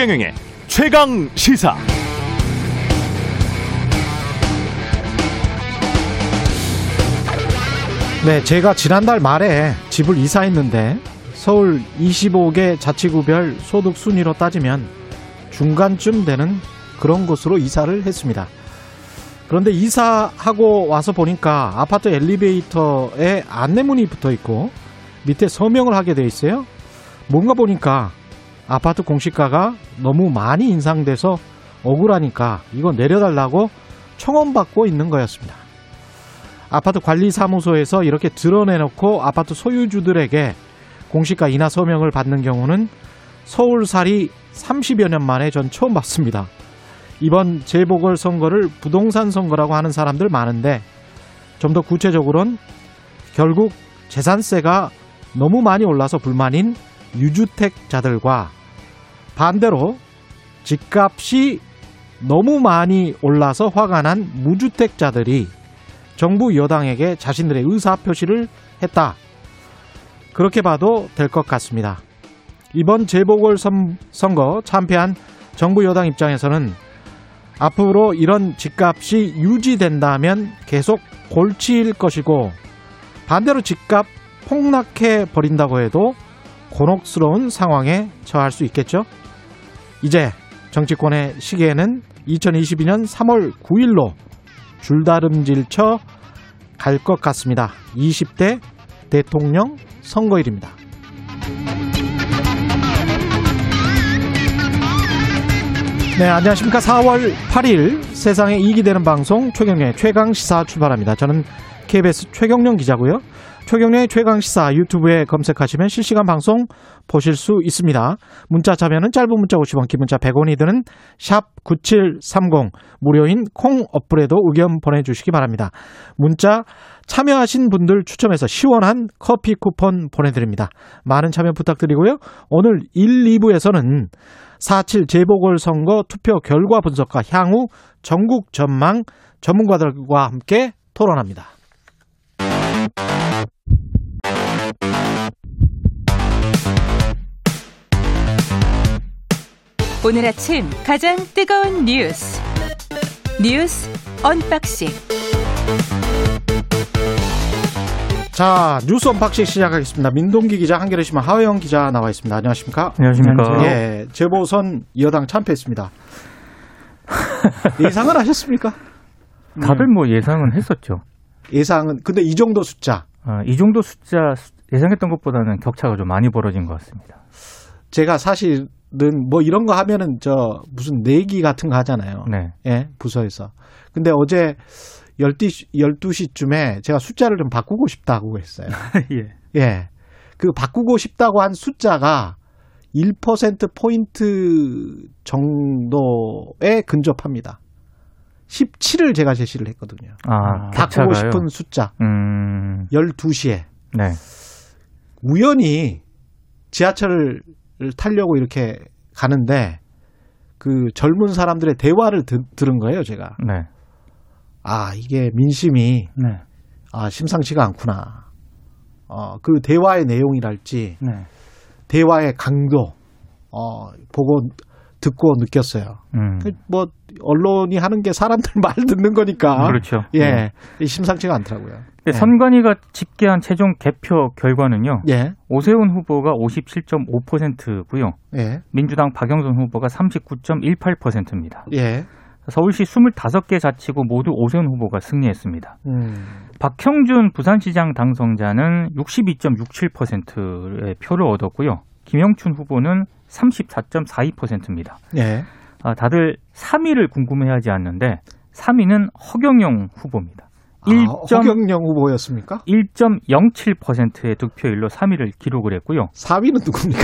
최경영의 최강 시사. 네, 제가 지난달 말에 집을 이사했는데 서울 25개 자치구별 소득 순위로 따지면 중간쯤 되는 그런 곳으로 이사를 했습니다. 그런데 이사하고 와서 보니까 아파트 엘리베이터에 안내문이 붙어 있고 밑에 서명을 하게 돼 있어요. 뭔가 보니까 아파트 공시가가 너무 많이 인상돼서 억울하니까 이거 내려달라고 청원받고 있는 거였습니다. 아파트 관리사무소에서 이렇게 드러내놓고 아파트 소유주들에게 공시가 인하 서명을 받는 경우는 서울살이 30여 년 만에 전 처음 봤습니다. 이번 재보궐 선거를 부동산 선거라고 하는 사람들 많은데 좀 더 구체적으로는 결국 재산세가 너무 많이 올라서 불만인 유주택자들과 반대로 집값이 너무 많이 올라서 화가 난 무주택자들이 정부 여당에게 자신들의 의사 표시를 했다. 그렇게 봐도 될 것 같습니다. 이번 재보궐 선거 참패한 정부 여당 입장에서는 앞으로 이런 집값이 유지된다면 계속 골치일 것이고 반대로 집값 폭락해 버린다고 해도 곤혹스러운 상황에 처할 수 있겠죠. 이제 정치권의 시계에는 2022년 3월 9일로 줄다름질 쳐 갈 것 같습니다. 20대 대통령 선거일입니다. 네, 안녕하십니까. 4월 8일 세상에 이익이 되는 방송 최경련의 최강 시사 출발합니다. 저는 KBS 최경련 기자고요. 최경련의 최강 시사 유튜브에 검색하시면 실시간 방송 보실 수 있습니다. 문자 참여는 짧은 문자 50원, 긴 문자 100원이 드는 샵 9730 무료인 콩 어플에도 의견 보내주시기 바랍니다. 문자 참여하신 분들 추첨해서 시원한 커피 쿠폰 보내드립니다. 많은 참여 부탁드리고요. 오늘 1, 2부에서는 4.7 재보궐선거 투표 결과 분석과 향후 정국 전망 전문가들과 함께 토론합니다. 오늘 아침 가장 뜨거운 뉴스 뉴스 unboxing 자 뉴스 unboxing 시작하겠습니다. 민동기 기자 한겨레 신문 하영 기자 나와 있습니다. 안녕하십니까? 안녕하십니까? 예, 재보선 여당 참패했습니다. 예상은 하셨습니까? 다들 뭐 예상은 했었죠. 예상은 근데 이 정도 숫자 아, 이 정도 숫자 예상했던 것보다는 격차가 좀 많이 벌어진 것 같습니다. 제가 사실은 뭐 이런 거 하면은 저 무슨 내기 같은 거 하잖아요. 네. 예, 부서에서. 근데 어제 12시, 12시쯤에 제가 숫자를 좀 바꾸고 싶다고 했어요. 예. 예. 그 바꾸고 싶다고 한 숫자가 1%포인트 정도에 근접합니다. 17을 제가 제시를 했거든요. 아, 바꾸고 격차가요? 싶은 숫자. 음, 12시에. 네. 우연히 지하철을 타려고 이렇게 가는데 그 젊은 사람들의 대화를 드- 들은 거예요, 제가. 네. 아, 이게 민심이 네. 아, 심상치가 않구나. 어, 그 대화의 내용이랄지 네. 대화의 강도 어, 보고 듣고 느꼈어요. 음. 그뭐 언론이 하는 게 사람들 말 듣는 거니까. 그렇죠. 예. 심상치가 않더라고요. 근데 선관위가 집계한 최종 개표 결과는요. 예. 오세훈 후보가 57.5%고요. 예. 민주당 박영선 후보가 39.18%입니다. 예. 서울시 25개 자치구 모두 오세훈 후보가 승리했습니다. 음. 박형준 부산시장 당선자는 62.67%의 표를 얻었고요. 김영춘 후보는 34.42%입니다. 예. 아, 다들 3위를 궁금해하지 않는데 3위는 허경영 후보입니다. 아, 허경영 후보였습니까? 1.07%의 득표율로 3위를 기록을 했고요. 4위는 누굽니까?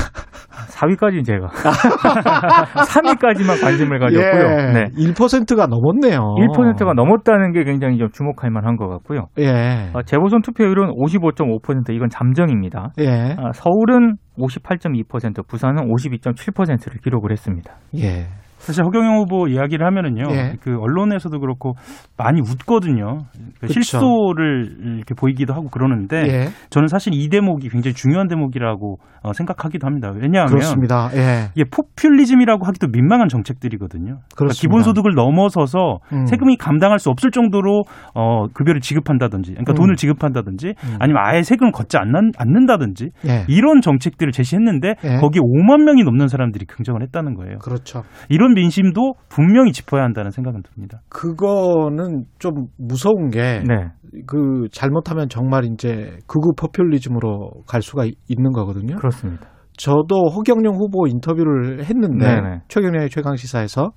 4위까지는 제가 3위까지만 관심을 가졌고요. 예. 네. 1%가 넘었네요. 1%가 넘었다는 게 굉장히 좀 주목할 만한 것 같고요. 예. 아, 재보선 투표율은 55.5% 이건 잠정입니다. 예. 아, 서울은 58.2%, 부산은 52.7%를 기록을 했습니다. 예. 사실 허경영 후보 이야기를 하면은요, 예. 그 언론에서도 그렇고 많이 웃거든요. 그. 실소를 이렇게 보이기도 하고 그러는데 예. 저는 사실 이 대목이 굉장히 중요한 대목이라고 어, 생각하기도 합니다. 왜냐하면 그렇습니다. 예. 이게 포퓰리즘이라고 하기도 민망한 정책들이거든요. 그러니까. 기본소득을 넘어서서 음. 세금이 감당할 수 없을 정도로 어, 급여를 지급한다든지, 그러니까 음. 돈을 지급한다든지, 음. 아니면 아예 세금을 걷지 않는, 않는다든지 예. 이런 정책들을 제시했는데 예. 거기에 5만 명이 넘는 사람들이 긍정을 했다는 거예요. 그렇죠. 이런 민심도 분명히 짚어야 한다는 생각은 듭니다. 그거는 좀 무서운 게 네. 그 잘못하면 정말 이제 극우 포퓰리즘으로 갈 수가 이- 있는 거거든요. 그렇습니다. 저도 허경영 후보 인터뷰를 했는데 네네. 최경영의 최강 시사에서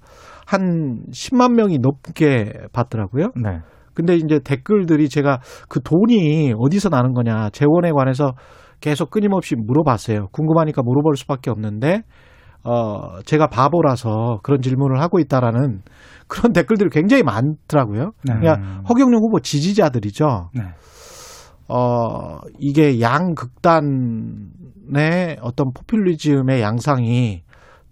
한 10만 명이 넘게 봤더라고요. 네. 근데 이제 댓글들이 제가 그 돈이 어디서 나는 거냐 재원에 관해서 계속 끊임없이 물어봤어요. 궁금하니까 물어볼 수밖에 없는데 어 제가 바보라서 그런 질문을 하고 있다라는 그런 댓글들이 굉장히 많더라고요. 네. 그러니까 허경영 후보 지지자들이죠. 네. 어 이게 양극단의 어떤 포퓰리즘의 양상이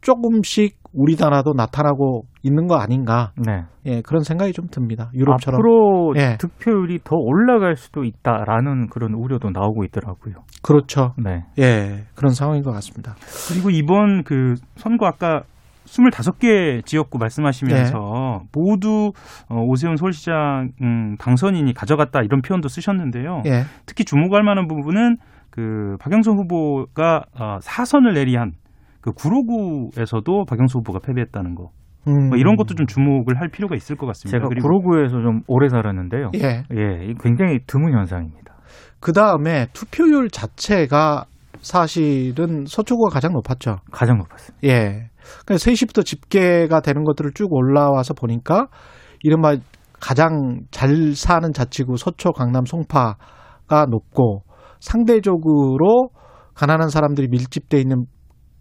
조금씩 우리나라도 나타나고 있는 거 아닌가? 네. 예, 그런 생각이 좀 듭니다. 유럽처럼. 앞으로 예. 득표율이 더 올라갈 수도 있다라는 그런 우려도 나오고 있더라고요. 그렇죠. 네. 예, 그런 상황인 것 같습니다. 그리고 이번 그 선거 아까 25개 지역구 말씀하시면서 모두 어, 오세훈 서울시장 음, 당선인이 가져갔다 이런 표현도 쓰셨는데요. 예, 특히 주목할 만한 부분은 그 박영선 후보가 어, 사선을 내리한 그 구로구에서도 박영선 후보가 패배했다는 거. 음. 뭐 이런 것도 좀 주목을 할 필요가 있을 것 같습니다. 제가 그리고 구로구에서 좀 오래 살았는데요. 예, 예, 이 굉장히 드문 현상입니다. 그 다음에 투표율 자체가 사실은 서초구가 가장 높았죠. 가장 높았습니다. 예. 그러니까 3시부터 집계가 되는 것들을 쭉 올라와서 보니까 이른바 가장 잘 사는 자치구 서초, 강남, 송파가 높고 상대적으로 가난한 사람들이 밀집돼 있는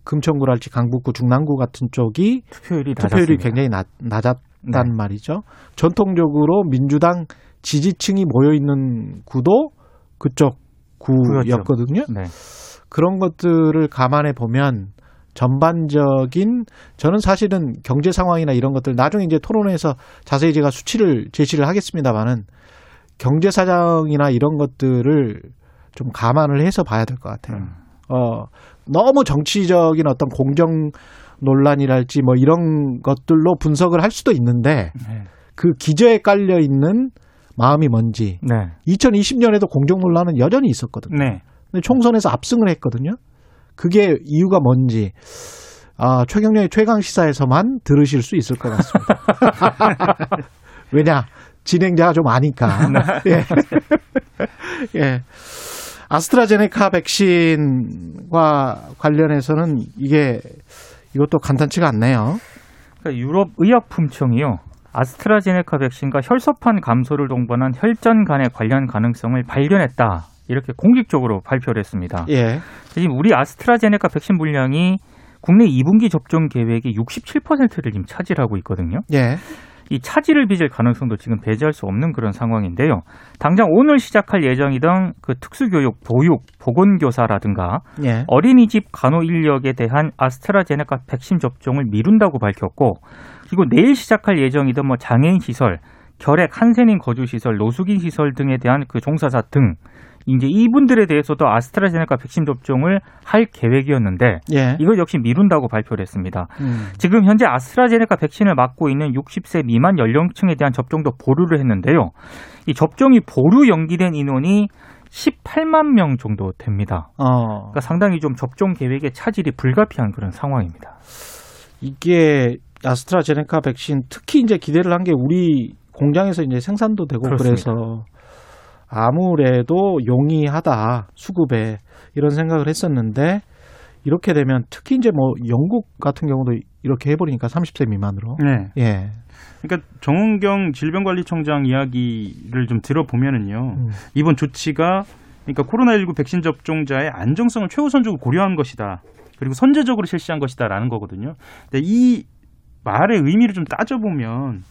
금천구랄지 강북구, 중랑구 같은 쪽이 투표율이 투표율이. 굉장히 낮, 낮았단 네. 말이죠. 전통적으로 민주당 지지층이 모여 있는 구도 그쪽 구였거든요. 네. 그런 것들을 감안해 보면 전반적인 저는 사실은 경제 상황이나 이런 것들 나중에 이제 토론회에서 자세히 제가 수치를 제시를 하겠습니다만은 경제 사정이나 이런 것들을 좀 감안을 해서 봐야 될 것 같아요. 음. 어 너무 정치적인 어떤 공정 논란이랄지 뭐 이런 것들로 분석을 할 수도 있는데 네. 그 기저에 깔려 있는 마음이 뭔지 네. 2020년에도 공정 논란은 여전히 있었거든요. 네. 근데 총선에서 압승을 했거든요. 그게 이유가 뭔지 아, 최경련의 최강 시사에서만 들으실 수 있을 것 같습니다. 왜냐 진행자가 좀 아니까. 예. 예. 아스트라제네카 백신과 관련해서는 이게 이것도 간단치가 않네요. 그러니까 유럽 의약품청이요. 아스트라제네카 백신과 혈소판 감소를 동반한 혈전 간의 관련 가능성을 발견했다. 이렇게 공식적으로 발표를 했습니다. 예. 지금 우리 아스트라제네카 백신 분량이 국내 2분기 접종 계획의 67%를 지금 차지하고 있거든요. 예. 이 차질을 빚을 가능성도 지금 배제할 수 없는 그런 상황인데요. 당장 오늘 시작할 예정이던 그 특수교육, 보육, 보건교사라든가 예. 어린이집 간호 인력에 대한 아스트라제네카 백신 접종을 미룬다고 밝혔고 그리고 내일 시작할 예정이던 뭐 장애인 시설, 결핵 한센인 거주 시설, 노숙인 시설 등에 대한 그 종사자 등 이제 이분들에 대해서도 아스트라제네카 백신 접종을 할 계획이었는데 예. 이걸 역시 미룬다고 발표를 했습니다. 음. 지금 현재 아스트라제네카 백신을 맞고 있는 60세 미만 연령층에 대한 접종도 보류를 했는데요. 이 접종이 보류 연기된 인원이 18만 명 정도 됩니다. 어. 그러니까 상당히 좀 접종 계획에 차질이 불가피한 그런 상황입니다. 이게 아스트라제네카 백신 특히 이제 기대를 한 게 우리 공장에서 이제 생산도 되고 그 그렇습니다. 래서 아무래도 용이하다 수급에 이런 생각을 했었는데 이렇게 되면 특히 이제 뭐 영국 같은 경우도 이렇게 해버리니까 30세 미만으로 네. 예 그러니까 정은경 질병관리청장 이야기를 좀 들어보면은요. 음. 이번 조치가 그러니까 코로나19 백신 접종자의 안정성을 최우선적으로 고려한 것이다. 그리고 선제적으로 실시한 것이다라는 거거든요. 근데 이 말의 의미를 좀 따져보면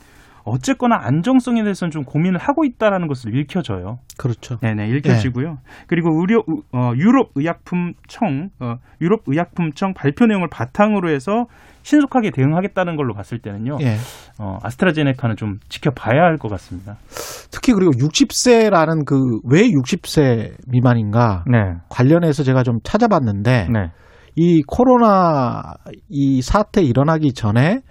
어쨌거나 안정성에 대해서는 좀 고민을 하고 있다라는 것을 읽혀져요. 그렇죠. 네네 읽혀지고요. 그리고 의료 어, 유럽 의약품청 어, 유럽 의약품청 발표 내용을 바탕으로 해서 신속하게 대응하겠다는 걸로 봤을 때는요. 예. 어, 아스트라제네카는 좀 지켜봐야 할 것 같습니다. 특히 그리고 60세라는 그 왜 60세 미만인가 네. 관련해서 제가 좀 찾아봤는데 네. 이 코로나 이 사태 일어나기 전에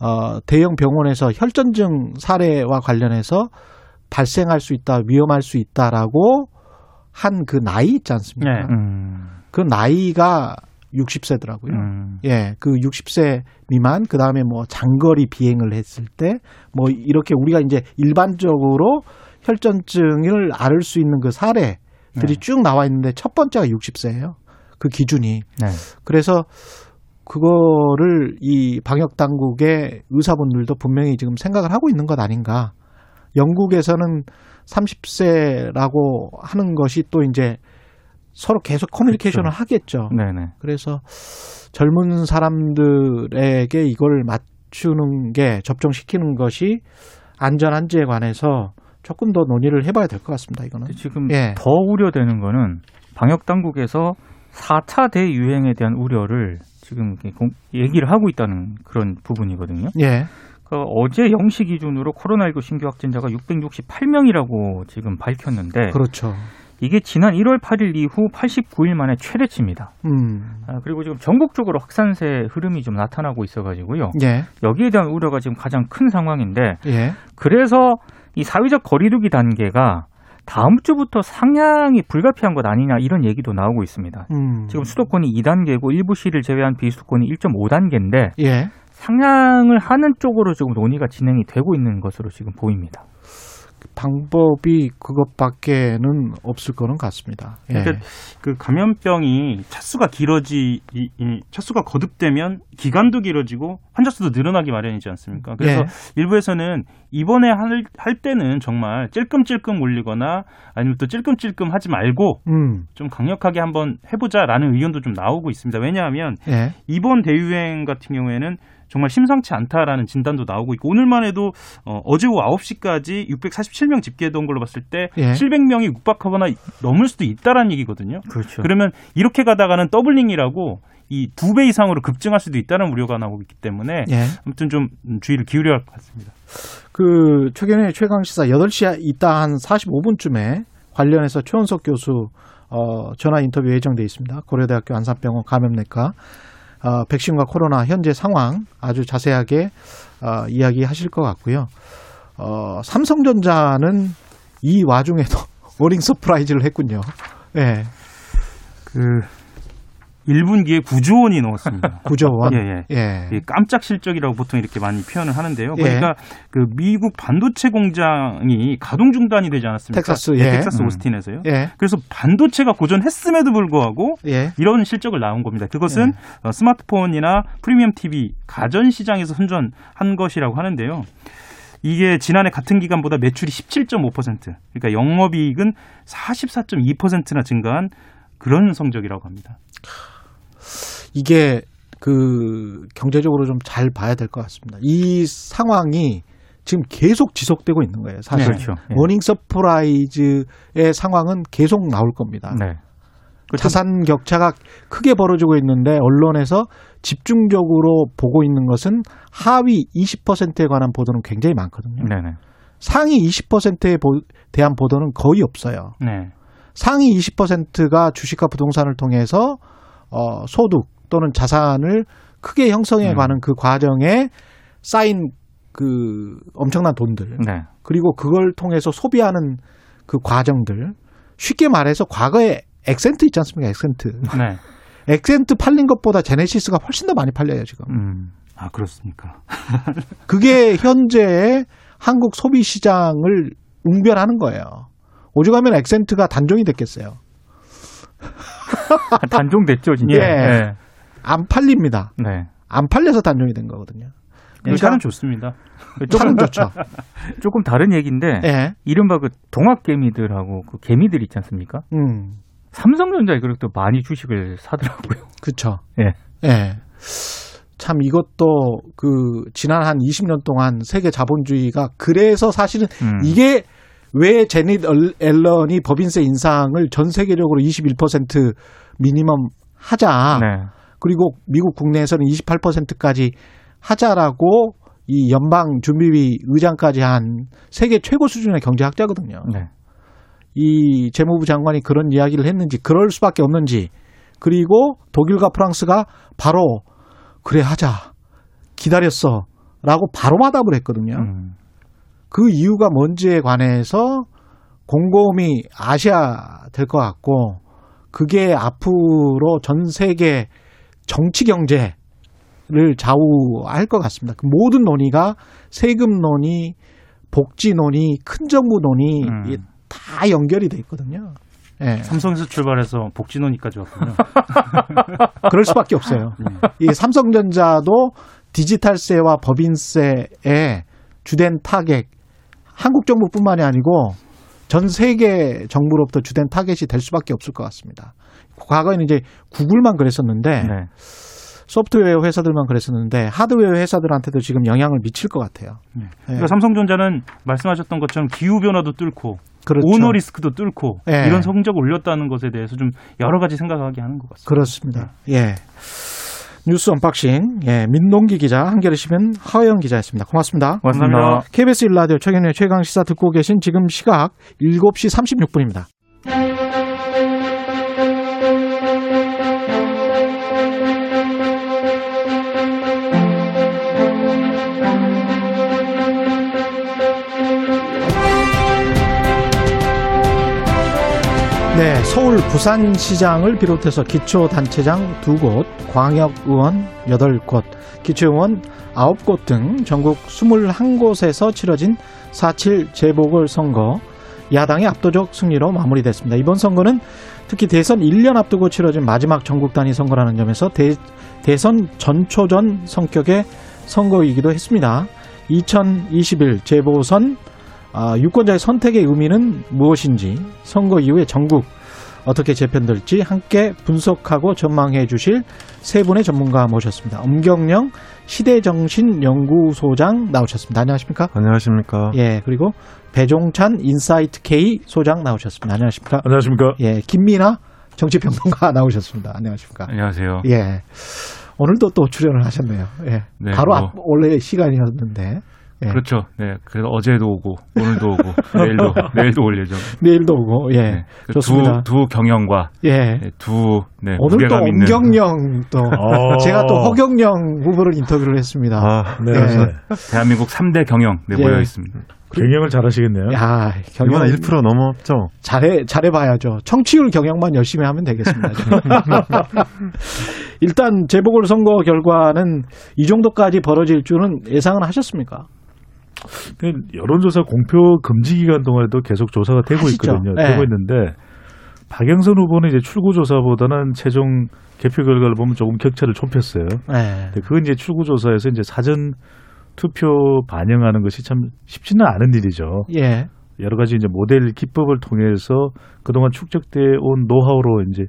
어, 대형 병원에서 혈전증 사례와 관련해서 발생할 수 있다, 위험할 수 있다라고 한 그 나이 있지 않습니까? 네. 음. 그 나이가 60세더라고요. 음. 예, 그 60세 미만, 그 다음에 뭐 장거리 비행을 했을 때, 뭐 이렇게 우리가 이제 일반적으로 혈전증을 앓을 수 있는 그 사례들이 네. 쭉 나와 있는데 첫 번째가 60세예요. 그 기준이. 네. 그래서 그거를 이 방역 당국의 의사분들도 분명히 지금 생각을 하고 있는 것 아닌가. 영국에서는 30세라고 하는 것이 또 이제 서로 계속 커뮤니케이션을 그렇죠. 하겠죠. 네네. 그래서 젊은 사람들에게 이걸 맞추는 게 접종시키는 것이 안전한지에 관해서 조금 더 논의를 해봐야 될 것 같습니다. 이거는. 지금 예. 더 우려되는 거는 방역 당국에서 4차 대유행에 대한 우려를 지금 이렇게 공- 얘기를 하고 있다는 그런 부분이거든요. 예. 그 어제 0시 기준으로 코로나19 신규 확진자가 668명이라고 지금 밝혔는데 그렇죠. 이게 지난 1월 8일 이후 89일 만에 최대치입니다. 음. 아, 그리고 지금 전국적으로 확산세 흐름이 좀 나타나고 있어가지고요. 예. 여기에 대한 우려가 지금 가장 큰 상황인데 예. 그래서 이 사회적 거리두기 단계가 다음 주부터 상향이 불가피한 것 아니냐 이런 얘기도 나오고 있습니다. 음. 지금 수도권이 2단계고 일부 시를 제외한 비수도권이 1.5단계인데 예. 상향을 하는 쪽으로 지금 논의가 진행이 되고 있는 것으로 지금 보입니다. 방법이 그것밖에는 없을 거는 같습니다. 예. 그러니까 그 감염병이 차수가 길어지 이, 이 차수가 거듭되면 기간도 길어지고 환자 수도 늘어나기 마련이지 않습니까? 그래서 예. 일부에서는 이번에 할, 할 때는 정말 찔끔찔끔 올리거나 아니면 또 찔끔찔끔 하지 말고 음. 좀 강력하게 한번 해보자라는 의견도 좀 나오고 있습니다. 왜냐하면 예. 이번 대유행 같은 경우에는 정말 심상치 않다라는 진단도 나오고 있고 오늘만 해도 어, 어제 오후 9시까지 647명 집계했던 걸로 봤을 때 예. 700명이 육박하거나 넘을 수도 있다라는 얘기거든요. 그렇죠. 그러면 이렇게 가다가는 doubling이라고 이 두 배 이상으로 급증할 수도 있다는 우려가 나오고 있기 때문에 예. 아무튼 좀 주의를 기울여야 할 것 같습니다. 그 최근에 최강 시사 8시 이따 한 45분쯤에 관련해서 최원석 교수 어, 전화 인터뷰 예정돼 있습니다. 고려대학교 안산병원 감염내과 어, 백신과 코로나 현재 상황 아주 자세하게 어, 이야기하실 것 같고요. 어, 삼성전자는 이 와중에도 earning surprise를 했군요. 예. 그 1분기에 9조 원이 넘었습니다. 9조 원. 예, 예. 예. 이 깜짝 실적이라고 보통 이렇게 많이 표현을 하는데요. 예. 그러니까 그 미국 반도체 공장이 가동 중단이 되지 않았습니까? 텍사스, 네, 예. 텍사스 음. 오스틴에서요. 예. 그래서 반도체가 고전했음에도 불구하고 예. 이런 실적을 나온 겁니다. 그것은 어, 스마트폰이나 프리미엄 TV 가전 시장에서 선전한 것이라고 하는데요. 이게 지난해 같은 기간보다 매출이 17.5%, 그러니까 영업이익은 44.2%나 증가한 그런 성적이라고 합니다. 이게 그 경제적으로 좀 잘 봐야 될 것 같습니다. 이 상황이 지금 계속 지속되고 있는 거예요. 사실 그렇죠. 예. earning surprise의 상황은 계속 나올 겁니다. 네. 그 자산 격차가 크게 벌어지고 있는데 언론에서 집중적으로 보고 있는 것은 하위 20%에 관한 보도는 굉장히 많거든요. 네네. 상위 20%에 보- 대한 보도는 거의 없어요. 네. 상위 20%가 주식과 부동산을 통해서 어, 소득 또는 자산을 크게 형성해 음. 가는 그 과정에 쌓인 그 엄청난 돈들 네. 그리고 그걸 통해서 소비하는 그 과정들 쉽게 말해서 과거에 엑센트 있지 않습니까? 엑센트. 네. 엑센트 팔린 것보다 제네시스가 훨씬 더 많이 팔려요, 지금. 음. 아, 그렇습니까? 그게 현재의 한국 소비 시장을 웅변하는 거예요. 오죽하면 엑센트가 단종이 됐겠어요. 단종됐죠, 진짜. 예. 안 팔립니다. 네. 안 팔려서 단종이 된 거거든요. 그 차는 좋습니다. 차는 좋죠. 조금 다른 얘기인데 예. 이른바 그 동학개미들하고 그 개미들 있지 않습니까? 음. 삼성전자에 그렇게 또 많이 주식을 사더라고요. 그쵸. 예. 예. 참 이것도 그 지난 한 20년 동안 세계 자본주의가 그래서 사실은 음. 이게 왜 제닛 얼- 앨런이 법인세 인상을 전 세계적으로 21% 미니멈 하자. 네. 그리고 미국 국내에서는 28%까지 하자라고 이 연방 준비위 의장까지 한 세계 최고 수준의 경제학자거든요. 네. 이 재무부 장관이 그런 이야기를 했는지 그럴 수밖에 없는지 그리고 독일과 프랑스가 바로 그래 하자 기다렸어라고 바로 마답을 했거든요. 음. 그 이유가 뭔지에 관해서 곰곰이 아셔야 될 것 같고 그게 앞으로 전 세계 정치 경제를 좌우할 것 같습니다. 그 모든 논의가 세금 논의, 복지 논의, 큰 정부 논의 음. 다 연결이 돼 있거든요. 예. 삼성에서 출발해서 복지논의까지 왔군요. 그럴 수밖에 없어요. 이 삼성전자도 디지털세와 법인세의 주된 타겟 한국 정부뿐만이 아니고 전 세계 정부로부터 주된 타겟이 될 수밖에 없을 것 같습니다. 과거에는 이제 구글만 그랬었는데 네. 소프트웨어 회사들만 그랬었는데 하드웨어 회사들한테도 지금 영향을 미칠 것 같아요. 예. 그러니까 삼성전자는 말씀하셨던 것처럼 기후 변화도 뚫고 그렇죠. 오너 리스크도 뚫고 예. 이런 성적 올렸다는 것에 대해서 좀 여러 가지 생각하게 하는 것 같습니다. 그렇습니다. 예. 뉴스 unboxing 예, 민동기 기자 한겨레 신문 하영 기자였습니다. 고맙습니다. 고맙습니다. KBS 1라디오 최경영의 최강 시사 듣고 계신 지금 시각 7시 36분입니다. 서울 부산시장을 비롯해서 기초단체장 두 곳, 광역의원 8곳, 기초의원 9곳 등 전국 21곳에서 치러진 4.7 재보궐선거 야당의 압도적 승리로 마무리됐습니다. 이번 선거는 특히 대선 1년 앞두고 치러진 마지막 전국 단위 선거라는 점에서 대, 대선 전초전 성격의 선거이기도 했습니다. 2021 재보선 아, 유권자의 선택의 의미는 무엇인지 선거 이후에 전국 어떻게 재편될지 함께 분석하고 전망해 주실 세 분의 전문가 모셨습니다. 엄경영 시대정신연구소장 나오셨습니다. 안녕하십니까? 안녕하십니까. 예, 그리고 배종찬 인사이트 K 소장 나오셨습니다. 안녕하십니까? 안녕하십니까. 예, 김민하 정치평론가 나오셨습니다. 안녕하십니까? 안녕하세요. 예. 오늘도 또 출연을 하셨네요. 예. 네, 바로 뭐. 앞, 원래 시간이었는데. 예. 그렇죠. 네. 그래서 어제도 오고 오늘도 오고 내일도 내일도 올 예정. 내일도 오고, 예. 네. 그 좋습니다. 두, 두 경영과 예. 네, 두 네, 오늘 또 엄경영 또 어. 제가 또 허경영 후보를 인터뷰를 했습니다. 아, 네. 예. 네. 대한민국 3대 경영 네, 예. 모여 있습니다. 경영을 잘하시겠네요. 야, 경영 이번에 1% 넘었죠? 잘해 잘해 봐야죠. 청취율 경영만 열심히 하면 되겠습니다. 일단 재보궐 선거 결과는 이 정도까지 벌어질 줄은 예상은 하셨습니까? 그 여론조사 공표 금지 기간 동안에도 계속 조사가 되고 하시죠. 있거든요. 네. 되고 있는데 박영선 후보는 이제 출구조사보다는 최종 개표 결과를 보면 조금 격차를 좁혔어요. 네. 그건 이제 출구조사에서 이제 사전 투표 반영하는 것이 참 쉽지는 않은 일이죠. 예. 여러 가지 이제 모델 기법을 통해서 그동안 축적돼 온 노하우로 이제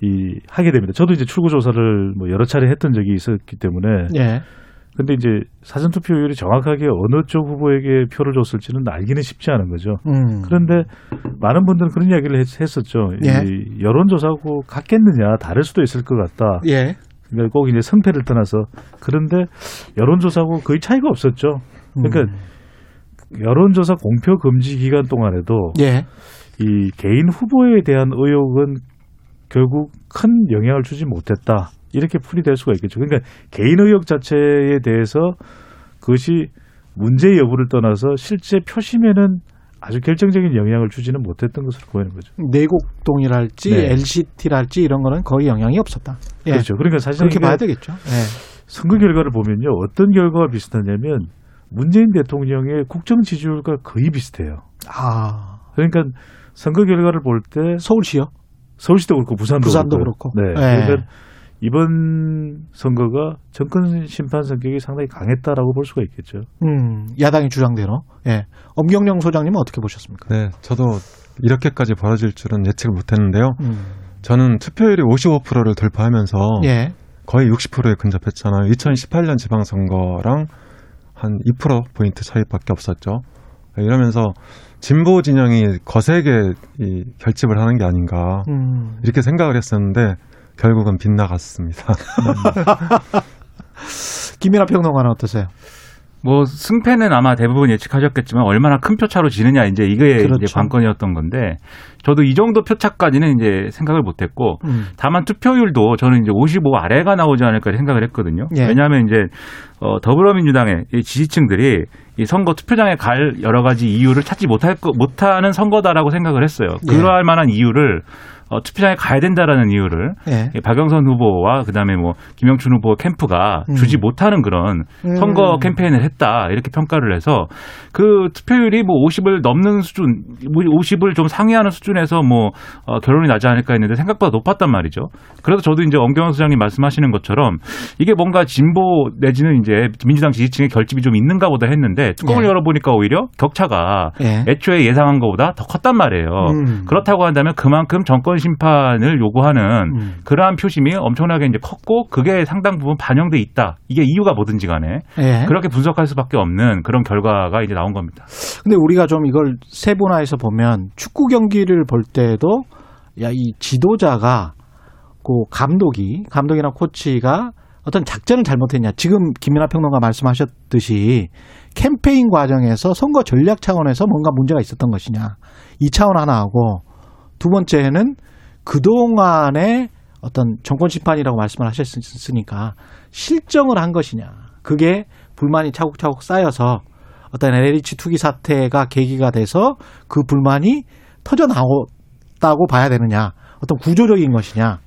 이 하게 됩니다. 저도 이제 출구 조사를 뭐 여러 차례 했던 적이 있었기 때문에 예. 근데 이제 사전 투표율이 정확하게 어느 쪽 후보에게 표를 줬을지는 알기는 쉽지 않은 거죠. 음. 그런데 많은 분들은 그런 이야기를 했, 었죠 예. 여론조사하고 같겠느냐, 다를 수도 있을 것 같다. 예. 그러니까 꼭 이제 성패를 떠나서 그런데 여론조사하고 거의 차이가 없었죠. 그러니까 음. 여론조사 공표 금지 기간 동안에도 예. 이 개인 후보에 대한 의혹은 결국 큰 영향을 주지 못했다. 이렇게 풀이될 수가 있겠죠. 그러니까 개인 의혹 자체에 대해서 그것이 문제 여부를 떠나서 실제 표심에는 아주 결정적인 영향을 주지는 못했던 것으로 보이는 거죠. 내곡동이랄지 네. LCT랄지 이런 거는 거의 영향이 없었다. 예. 그렇죠. 그러니까 사실 그렇게 봐야 되겠죠. 예. 선거 결과를 보면요. 어떤 결과가 비슷하냐면 문재인 대통령의 국정 지지율과 거의 비슷해요. 아, 그러니까 선거 결과를 볼 때 서울시요? 서울시도 그렇고 부산도, 부산도 그렇고. 네. 네. 그러니까 이번 선거가 정권 심판 성격이 상당히 강했다라고 볼 수가 있겠죠. 음, 야당의 주장대로. 예. 엄경영 소장님은 어떻게 보셨습니까? 네, 저도 이렇게까지 벌어질 줄은 예측을 못했는데요. 음. 저는 투표율이 55%를 돌파하면서 예. 거의 60%에 근접했잖아요. 2018년 지방선거랑 한 2% 포인트 차이밖에 없었죠. 이러면서 진보 진영이 거세게 이 결집을 하는 게 아닌가 음. 이렇게 생각을 했었는데 결국은 빗나갔습니다. 김민아 평론가는 어떠세요? 뭐 승패는 아마 대부분 예측하셨겠지만 얼마나 큰 표차로 지느냐 이제 이게 그렇죠. 이제 관건이었던 건데 저도 이 정도 표차까지는 이제 생각을 못했고 음. 다만 투표율도 저는 이제 55 아래가 나오지 않을까 생각을 했거든요. 예. 왜냐하면 이제 어, 더불어민주당의 이 지지층들이 이 선거 투표장에 갈 여러 가지 이유를 찾지 못할 거, 못하는 선거다라고 생각을 했어요. 예. 그러할 만한 이유를 어, 투표장에 가야 된다라는 이유를 예. 이 박영선 후보와 그다음에 뭐 김영춘 후보 캠프가 음. 주지 못하는 그런 음. 선거 캠페인을 했다 이렇게 평가를 해서 그 투표율이 뭐 50을 넘는 수준, 뭐 50을 좀 상회하는 수준에서 뭐 어, 결론이 나지 않을까 했는데 생각보다 높았단 말이죠. 그래서 저도 이제 엄경환 소장님 말씀하시는 것처럼 이게 뭔가 진보 내지는 이제 민주당 지지층의 결집이 좀 있는가 보다 했는데 뚜껑을 예. 열어보니까 오히려 격차가 예. 애초에 예상한 것보다 더 컸단 말이에요. 음. 그렇다고 한다면 그만큼 정권 심판을 요구하는 음. 그러한 표심이 엄청나게 이제 컸고 그게 상당 부분 반영돼 있다. 이게 이유가 뭐든지 간에 예. 그렇게 분석할 수밖에 없는 그런 결과가 이제 나온 겁니다. 근데 우리가 좀 이걸 세분화해서 보면 축구 경기를 볼 때도 야 이 지도자가 그 감독이 감독이나 코치가 어떤 작전을 잘못했냐 지금 김민하 평론가 말씀하셨듯이 캠페인 과정에서 선거 전략 차원에서 뭔가 문제가 있었던 것이냐 이 차원 하나하고 두 번째는 그동안의 어떤 정권 심판이라고 말씀을 하셨으니까 실정을 한 것이냐 그게 불만이 차곡차곡 쌓여서 어떤 LH 투기 사태가 계기가 돼서 그 불만이 터져 나왔다고 봐야 되느냐 어떤 구조적인 것이냐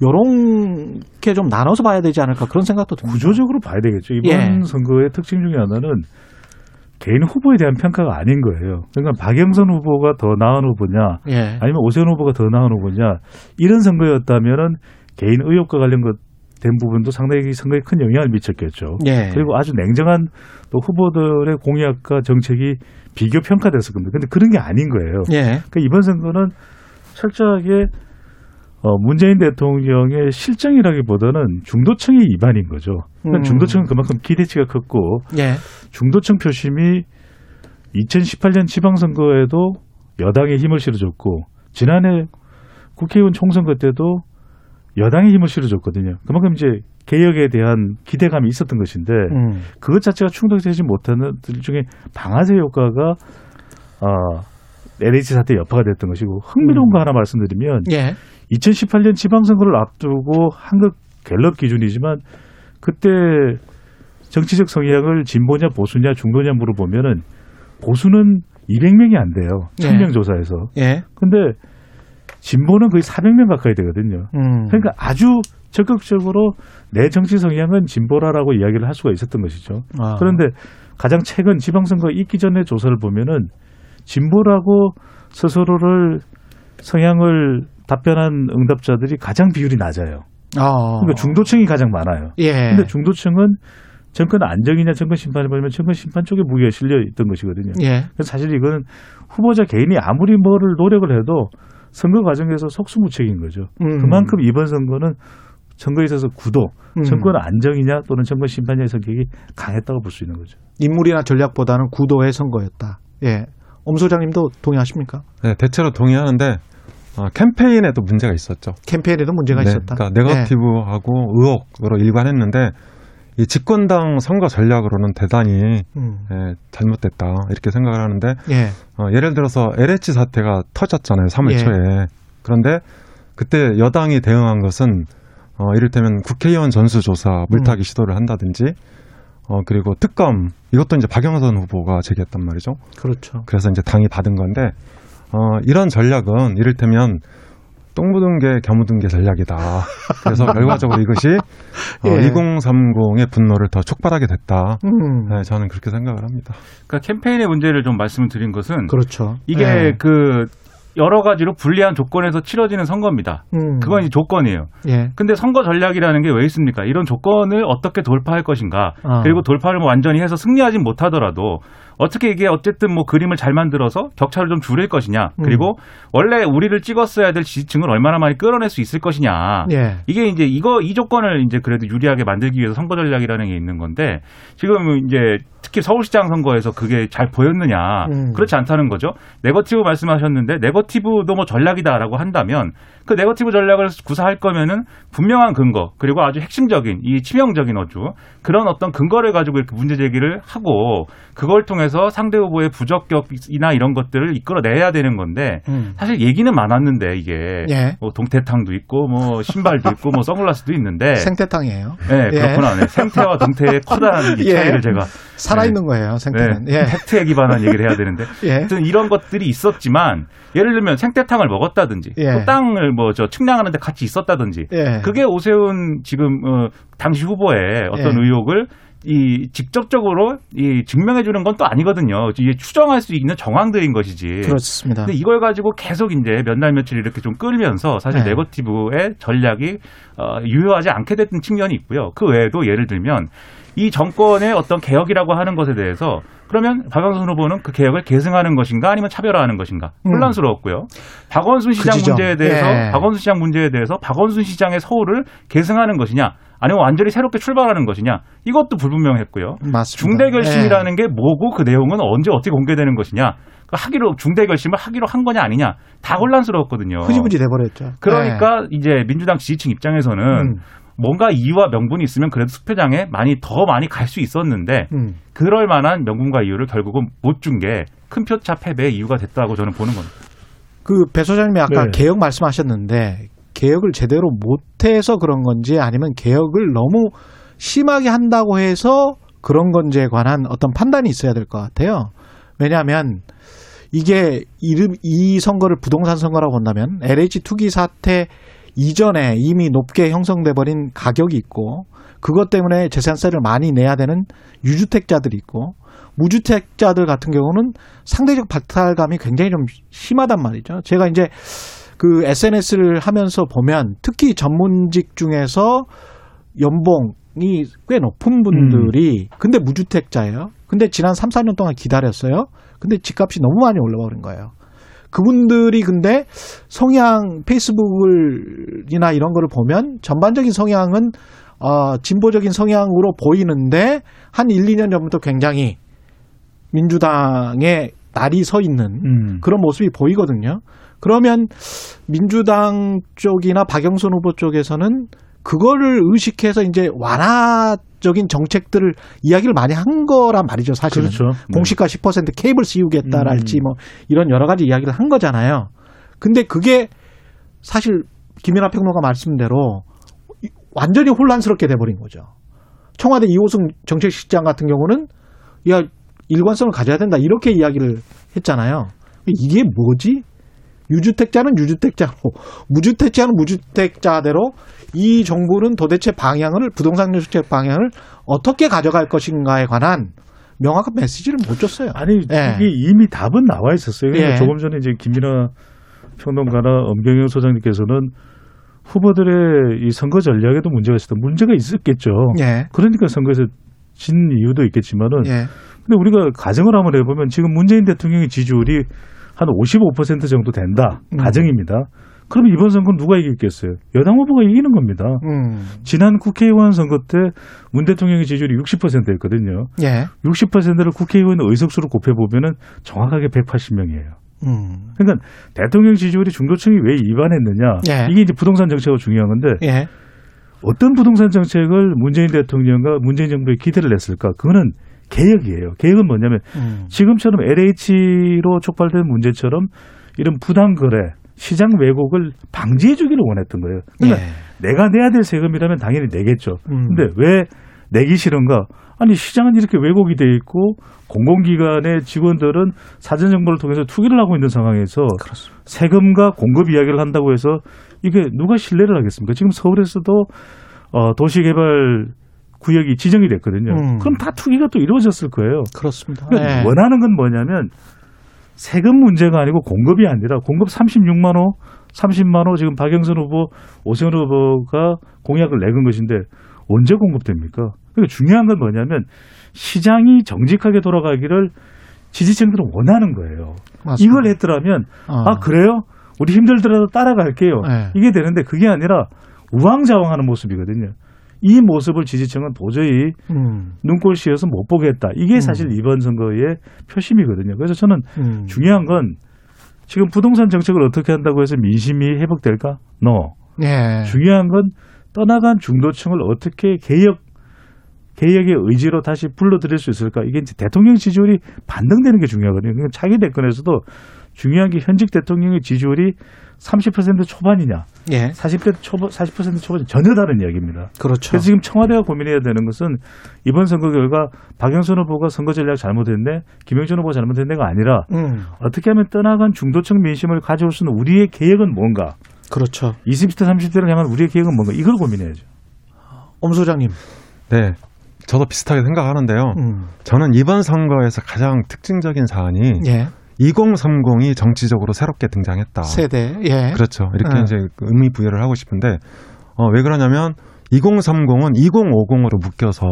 요런 게좀 나눠서 봐야 되지 않을까 그런 생각도 듭니다. 구조적으로 봐야 되겠죠. 이번 예. 선거의 특징 중에 하나는 개인 후보에 대한 평가가 아닌 거예요. 그러니까 박영선 후보가 더 나은 후보냐, 예. 아니면 오세훈 후보가 더 나은 후보냐 이런 선거였다면은 개인 의혹과 관련된 부분도 상당히 선거에 큰 영향을 미쳤겠죠. 예. 그리고 아주 냉정한 또 후보들의 공약과 정책이 비교 평가됐을 겁니다. 근데 그런 게 아닌 거예요. 예. 그러니까 이번 선거는 철저하게 어, 문재인 대통령의 실정이라기보다는 중도층의 위반인 거죠. 그러니까 음. 중도층은 그만큼 기대치가 컸고 예. 중도층 표심이 2018년 지방선거에도 여당에 힘을 실어줬고 지난해 국회의원 총선거 때도 여당에 힘을 실어줬거든요. 그만큼 이제 개혁에 대한 기대감이 있었던 것인데 음. 그것 자체가 충족되지 못하는 들 중에 방아쇠 효과가 어, LH 사태 여파가 됐던 것이고 흥미로운 거 하나 말씀드리면 예. 2018년 지방선거를 앞두고 한국 갤럽 기준이지만 그때 정치적 성향을 진보냐 보수냐 중도냐 물어보면은 보수는 200명이 안 돼요. 네. 청명 조사에서. 예. 근데 진보는 거의 400명 가까이 되거든요. 음. 그러니까 아주 적극적으로 내 정치 성향은 진보라라고 이야기를 할 수가 있었던 것이죠. 아. 그런데 가장 최근 지방선거 있기 전의 조사를 보면은 진보라고 스스로를 성향을 답변한 응답자들이 가장 비율이 낮아요. 아. 그러니까 중도층이 가장 많아요. 예. 근데 중도층은 정권 안정이냐 정권 심판을 보면 정권 심판 쪽에 무게가 실려 있던 것이거든요. 예. 그래서 사실 이거는 후보자 개인이 아무리 뭐를 노력을 해도 선거 과정에서 속수무책인 거죠. 음. 그만큼 이번 선거는 선거에 있어서 구도, 음. 정권 안정이냐 또는 정권 심판이냐의 성격이 강했다고 볼 수 있는 거죠. 인물이나 전략보다는 구도의 선거였다. 예. 엄 소장님도 동의하십니까? 네, 대체로 동의하는데 어, 캠페인에도 문제가 있었죠. 캠페인에도 문제가 네, 있었다. 그러니까 네거티브하고 의혹으로 일관했는데 이 집권당 선거 전략으로는 대단히 예. 음. 예, 잘못됐다 이렇게 생각을 하는데 예. 어, 예를 들어서 LH 사태가 터졌잖아요. 3월 예. 초에. 그런데 그때 여당이 대응한 것은 어, 이를테면 국회의원 전수조사 물타기 시도를 한다든지 어, 그리고 특검 이것도 이제 박영선 후보가 제기했단 말이죠. 그렇죠. 그래서 이제 당이 받은 건데 어, 이런 전략은 이를테면 똥 묻은 게 겨묻은 게 전략이다. 그래서 결과적으로 이것이 어, 예. 2030의 분노를 더 촉발하게 됐다. 음. 네, 저는 그렇게 생각을 합니다. 그러니까 캠페인의 문제를 좀 말씀을 드린 것은 그렇죠. 이게 예. 그 여러 가지로 불리한 조건에서 치러지는 선거입니다. 음. 그건 이제 조건이에요. 예. 근데 선거 전략이라는 게 왜 있습니까? 이런 조건을 어떻게 돌파할 것인가. 아. 그리고 돌파를 뭐 완전히 해서 승리하진 못하더라도 어떻게 이게 어쨌든 뭐 그림을 잘 만들어서 격차를 좀 줄일 것이냐. 그리고 원래 우리를 찍었어야 될 지지층을 얼마나 많이 끌어낼 수 있을 것이냐. 예. 이게 이제 이거 이 조건을 이제 그래도 유리하게 만들기 위해서 선거 전략이라는 게 있는 건데 지금 이제 특히 서울시장 선거에서 그게 잘 보였느냐 음. 그렇지 않다는 거죠. 네거티브 말씀하셨는데 네거티브도 뭐 전략이다라고 한다면 그 네거티브 전략을 구사할 거면은 분명한 근거 그리고 아주 핵심적인 이 치명적인 어주 그런 어떤 근거를 가지고 이렇게 문제 제기를 하고 그걸 통해서 상대 후보의 부적격이나 이런 것들을 이끌어내야 되는 건데 음. 사실 얘기는 많았는데 이게 예. 뭐 동태탕도 있고 뭐 신발도 있고 뭐 선글라스도 있는데 생태탕이에요. 네, 예. 그렇구나. 네. 생태와 동태의 커다란 이 예. 차이를 제가 살아있는 거예요, 네, 생태는. 예. 팩트에 기반한 얘기를 해야 되는데 예. 하여튼 이런 것들이 있었지만 예를 들면 생태탕을 먹었다든지 예. 또 땅을 뭐 저 측량하는데 같이 있었다든지 예. 그게 오세훈 지금 어, 당시 후보의 어떤 예. 의혹을 이 직접적으로 이 증명해 주는 건 또 아니거든요. 이게 추정할 수 있는 정황들인 것이지. 그렇습니다. 근데 이걸 가지고 계속 이제 몇 날 며칠 이렇게 좀 끌면서 사실 네. 네거티브의 전략이 어, 유효하지 않게 됐던 측면이 있고요. 그 외에도 예를 들면 이 정권의 어떤 개혁이라고 하는 것에 대해서 그러면 박영선 후보는 그 개혁을 계승하는 것인가 아니면 차별화하는 것인가 음. 혼란스러웠고요. 박원순 시장 지점. 문제에 대해서 예. 박원순 시장 문제에 대해서 박원순 시장의 서울을 계승하는 것이냐 아니면 완전히 새롭게 출발하는 것이냐 이것도 불분명했고요. 맞습니다. 중대 결심이라는 게 뭐고 그 내용은 언제 어떻게 공개되는 것이냐 그 하기로 중대 결심을 하기로 한 거냐 아니냐 다 혼란스러웠거든요. 예. 흐지부지 돼버렸죠. 그러니까 이제 민주당 지지층 입장에서는 음. 뭔가 이유와 명분이 있으면 그래도 투표장에 많이 더 많이 갈 수 있었는데 음. 그럴 만한 명분과 이유를 결국은 못 준 게 큰 표차 패배의 이유가 됐다고 저는 보는 겁니다. 그 배 소장님이 아까 네. 개혁 말씀하셨는데 개혁을 제대로 못해서 그런 건지 아니면 개혁을 너무 심하게 한다고 해서 그런 건지에 관한 어떤 판단이 있어야 될 것 같아요. 왜냐하면 이게 이름 이 선거를 부동산 선거라고 본다면 LH 투기 사태 이전에 이미 높게 형성돼 버린 가격이 있고 그것 때문에 재산세를 많이 내야 되는 유주택자들이 있고 무주택자들 같은 경우는 상대적 박탈감이 굉장히 좀 심하단 말이죠. 제가 이제 그 SNS를 하면서 보면 특히 전문직 중에서 연봉이 꽤 높은 분들이 근데 무주택자예요. 근데 지난 3, 4년 동안 기다렸어요. 근데 집값이 너무 많이 올라가 버린 거예요. 그분들이 근데 성향 페이스북을이나 이런 거를 보면 전반적인 성향은 어, 진보적인 성향으로 보이는데 한 1, 2년 전부터 굉장히 민주당에 날이 서 있는 음. 그런 모습이 보이거든요. 그러면 민주당 쪽이나 박영선 후보 쪽에서는 그거를 의식해서 이제 완화적인 정책들을 이야기를 많이 한 거란 말이죠, 사실은. 그렇죠. 네. 공시가 10% 케이블 씌우겠다랄지 음. 뭐 이런 여러 가지 이야기를 한 거잖아요. 근데 그게 사실 김연아 평론가 말씀대로 이- 완전히 혼란스럽게 돼버린 거죠. 청와대 이호승 정책실장 같은 경우는 야 일관성을 가져야 된다 이렇게 이야기를 했잖아요. 이게 뭐지? 유주택자는 유주택자로 무주택자는 무주택자대로 이 정부는 도대체 방향을 부동산 정책 방향을 어떻게 가져갈 것인가에 관한 명확한 메시지를 못 줬어요. 아니 예. 이게 이미 답은 나와 있었어요. 그러니까 예. 조금 전에 이제 김민아 평론가나 엄경영 소장님께서는 후보들의 이 선거 전략에도 문제가 있었다. 문제가 있었겠죠. 예. 그러니까 선거에서 진 이유도 있겠지만은 예. 근데 우리가 가정을 한번 해보면 지금 문재인 대통령의 지지율이 한 55% 정도 된다. 음. 가정입니다. 그럼 이번 선거는 누가 이기겠어요? 여당 후보가 이기는 겁니다. 음. 지난 국회의원 선거 때 문 대통령의 지지율이 60%였거든요. 예. 60%를 국회의원 의석수로 곱해 보면은 정확하게 180명이에요. 음. 그러니까 대통령 지지율이 중도층이 왜 위반했느냐. 예. 이게 이제 부동산 정책으로 중요한 건데 예. 어떤 부동산 정책을 문재인 대통령과 문재인 정부에 기대를 냈을까? 그거는 개혁이에요. 개혁은 뭐냐면 음. 지금처럼 LH로 촉발된 문제처럼 이런 부당 거래, 시장 왜곡을 방지해 주기를 원했던 거예요. 그러니까 예. 내가 내야 될 세금이라면 당연히 내겠죠. 음. 근데 왜 내기 싫은가? 아니 시장은 이렇게 왜곡이 돼 있고 공공기관의 직원들은 사전 정보를 통해서 투기를 하고 있는 상황에서 그렇습니다. 세금과 공급 이야기를 한다고 해서 이게 누가 신뢰를 하겠습니까? 지금 서울에서도 어, 도시개발 구역이 지정이 됐거든요. 음. 그럼 다 투기가 또 이루어졌을 거예요. 그렇습니다. 그러니까 예. 원하는 건 뭐냐면 세금 문제가 아니고 공급이 아니라 공급 36만 호, 30만 호 지금 박영선 후보, 오세훈 후보가 공약을 내건 것인데 언제 공급됩니까? 그러니까 중요한 건 뭐냐면 시장이 정직하게 돌아가기를 지지층들은 원하는 거예요. 맞습니다. 이걸 했더라면 어. 아 그래요? 우리 힘들더라도 따라갈게요. 네. 이게 되는데 그게 아니라 우왕좌왕하는 모습이거든요. 이 모습을 지지층은 도저히 음, 눈꼴 씌어서 못 보겠다. 이게 사실 이번 선거의 표심이거든요. 그래서 저는 음. 중요한 건 지금 부동산 정책을 어떻게 한다고 해서 민심이 회복될까? No. 예. 중요한 건 떠나간 중도층을 어떻게 개혁 개혁의 의지로 다시 불러들일 수 있을까? 이게 이제 대통령 지지율이 반등되는 게 중요하거든요. 그러니까 차기 대권에서도 중요한 게 현직 대통령의 지지율이 30% 초반이냐, 예. 40% 초반, 40% 초반 전혀 다른 이야기입니다. 그렇죠. 그래서 지금 청와대가 고민해야 되는 것은 이번 선거 결과 박영선 후보가 선거 전략 잘못했네, 김영준 후보가 잘못했네가 아니라 음, 어떻게 하면 떠나간 중도층 민심을 가져올 수 있는 우리의 계획은 뭔가, 그렇죠. 20대, 30대를 향한 우리의 계획은 뭔가 이걸 고민해야죠. 엄 소장님. 네. 저도 비슷하게 생각하는데요. 음, 저는 이번 선거에서 가장 특징적인 사안이 예. 2030이 정치적으로 새롭게 등장했다. 세대. 예. 그렇죠. 이렇게 네. 이제 그 의미 부여를 하고 싶은데 어, 왜 그러냐면 2030은 2050으로 묶여서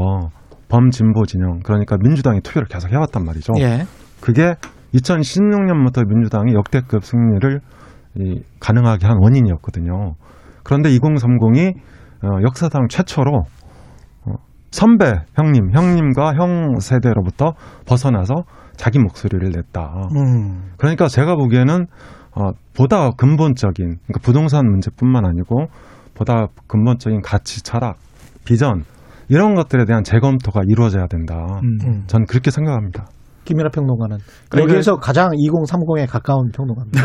범진보 진영 그러니까 민주당이 투표를 계속 해왔단 말이죠. 예. 그게 2016년부터 민주당이 역대급 승리를 이, 가능하게 한 원인이었거든요. 그런데 2030이 어, 역사상 최초로 어, 선배 형님, 형님과 형 세대로부터 벗어나서 자기 목소리를 냈다. 음, 그러니까 제가 보기에는 어, 보다 근본적인 그러니까 부동산 문제뿐만 아니고 보다 근본적인 가치, 철학, 비전 이런 것들에 대한 재검토가 이루어져야 된다. 음. 전 그렇게 생각합니다. 김민하 평론가는 그러니까- 여기에서 가장 2030에 가까운 평론가입니다.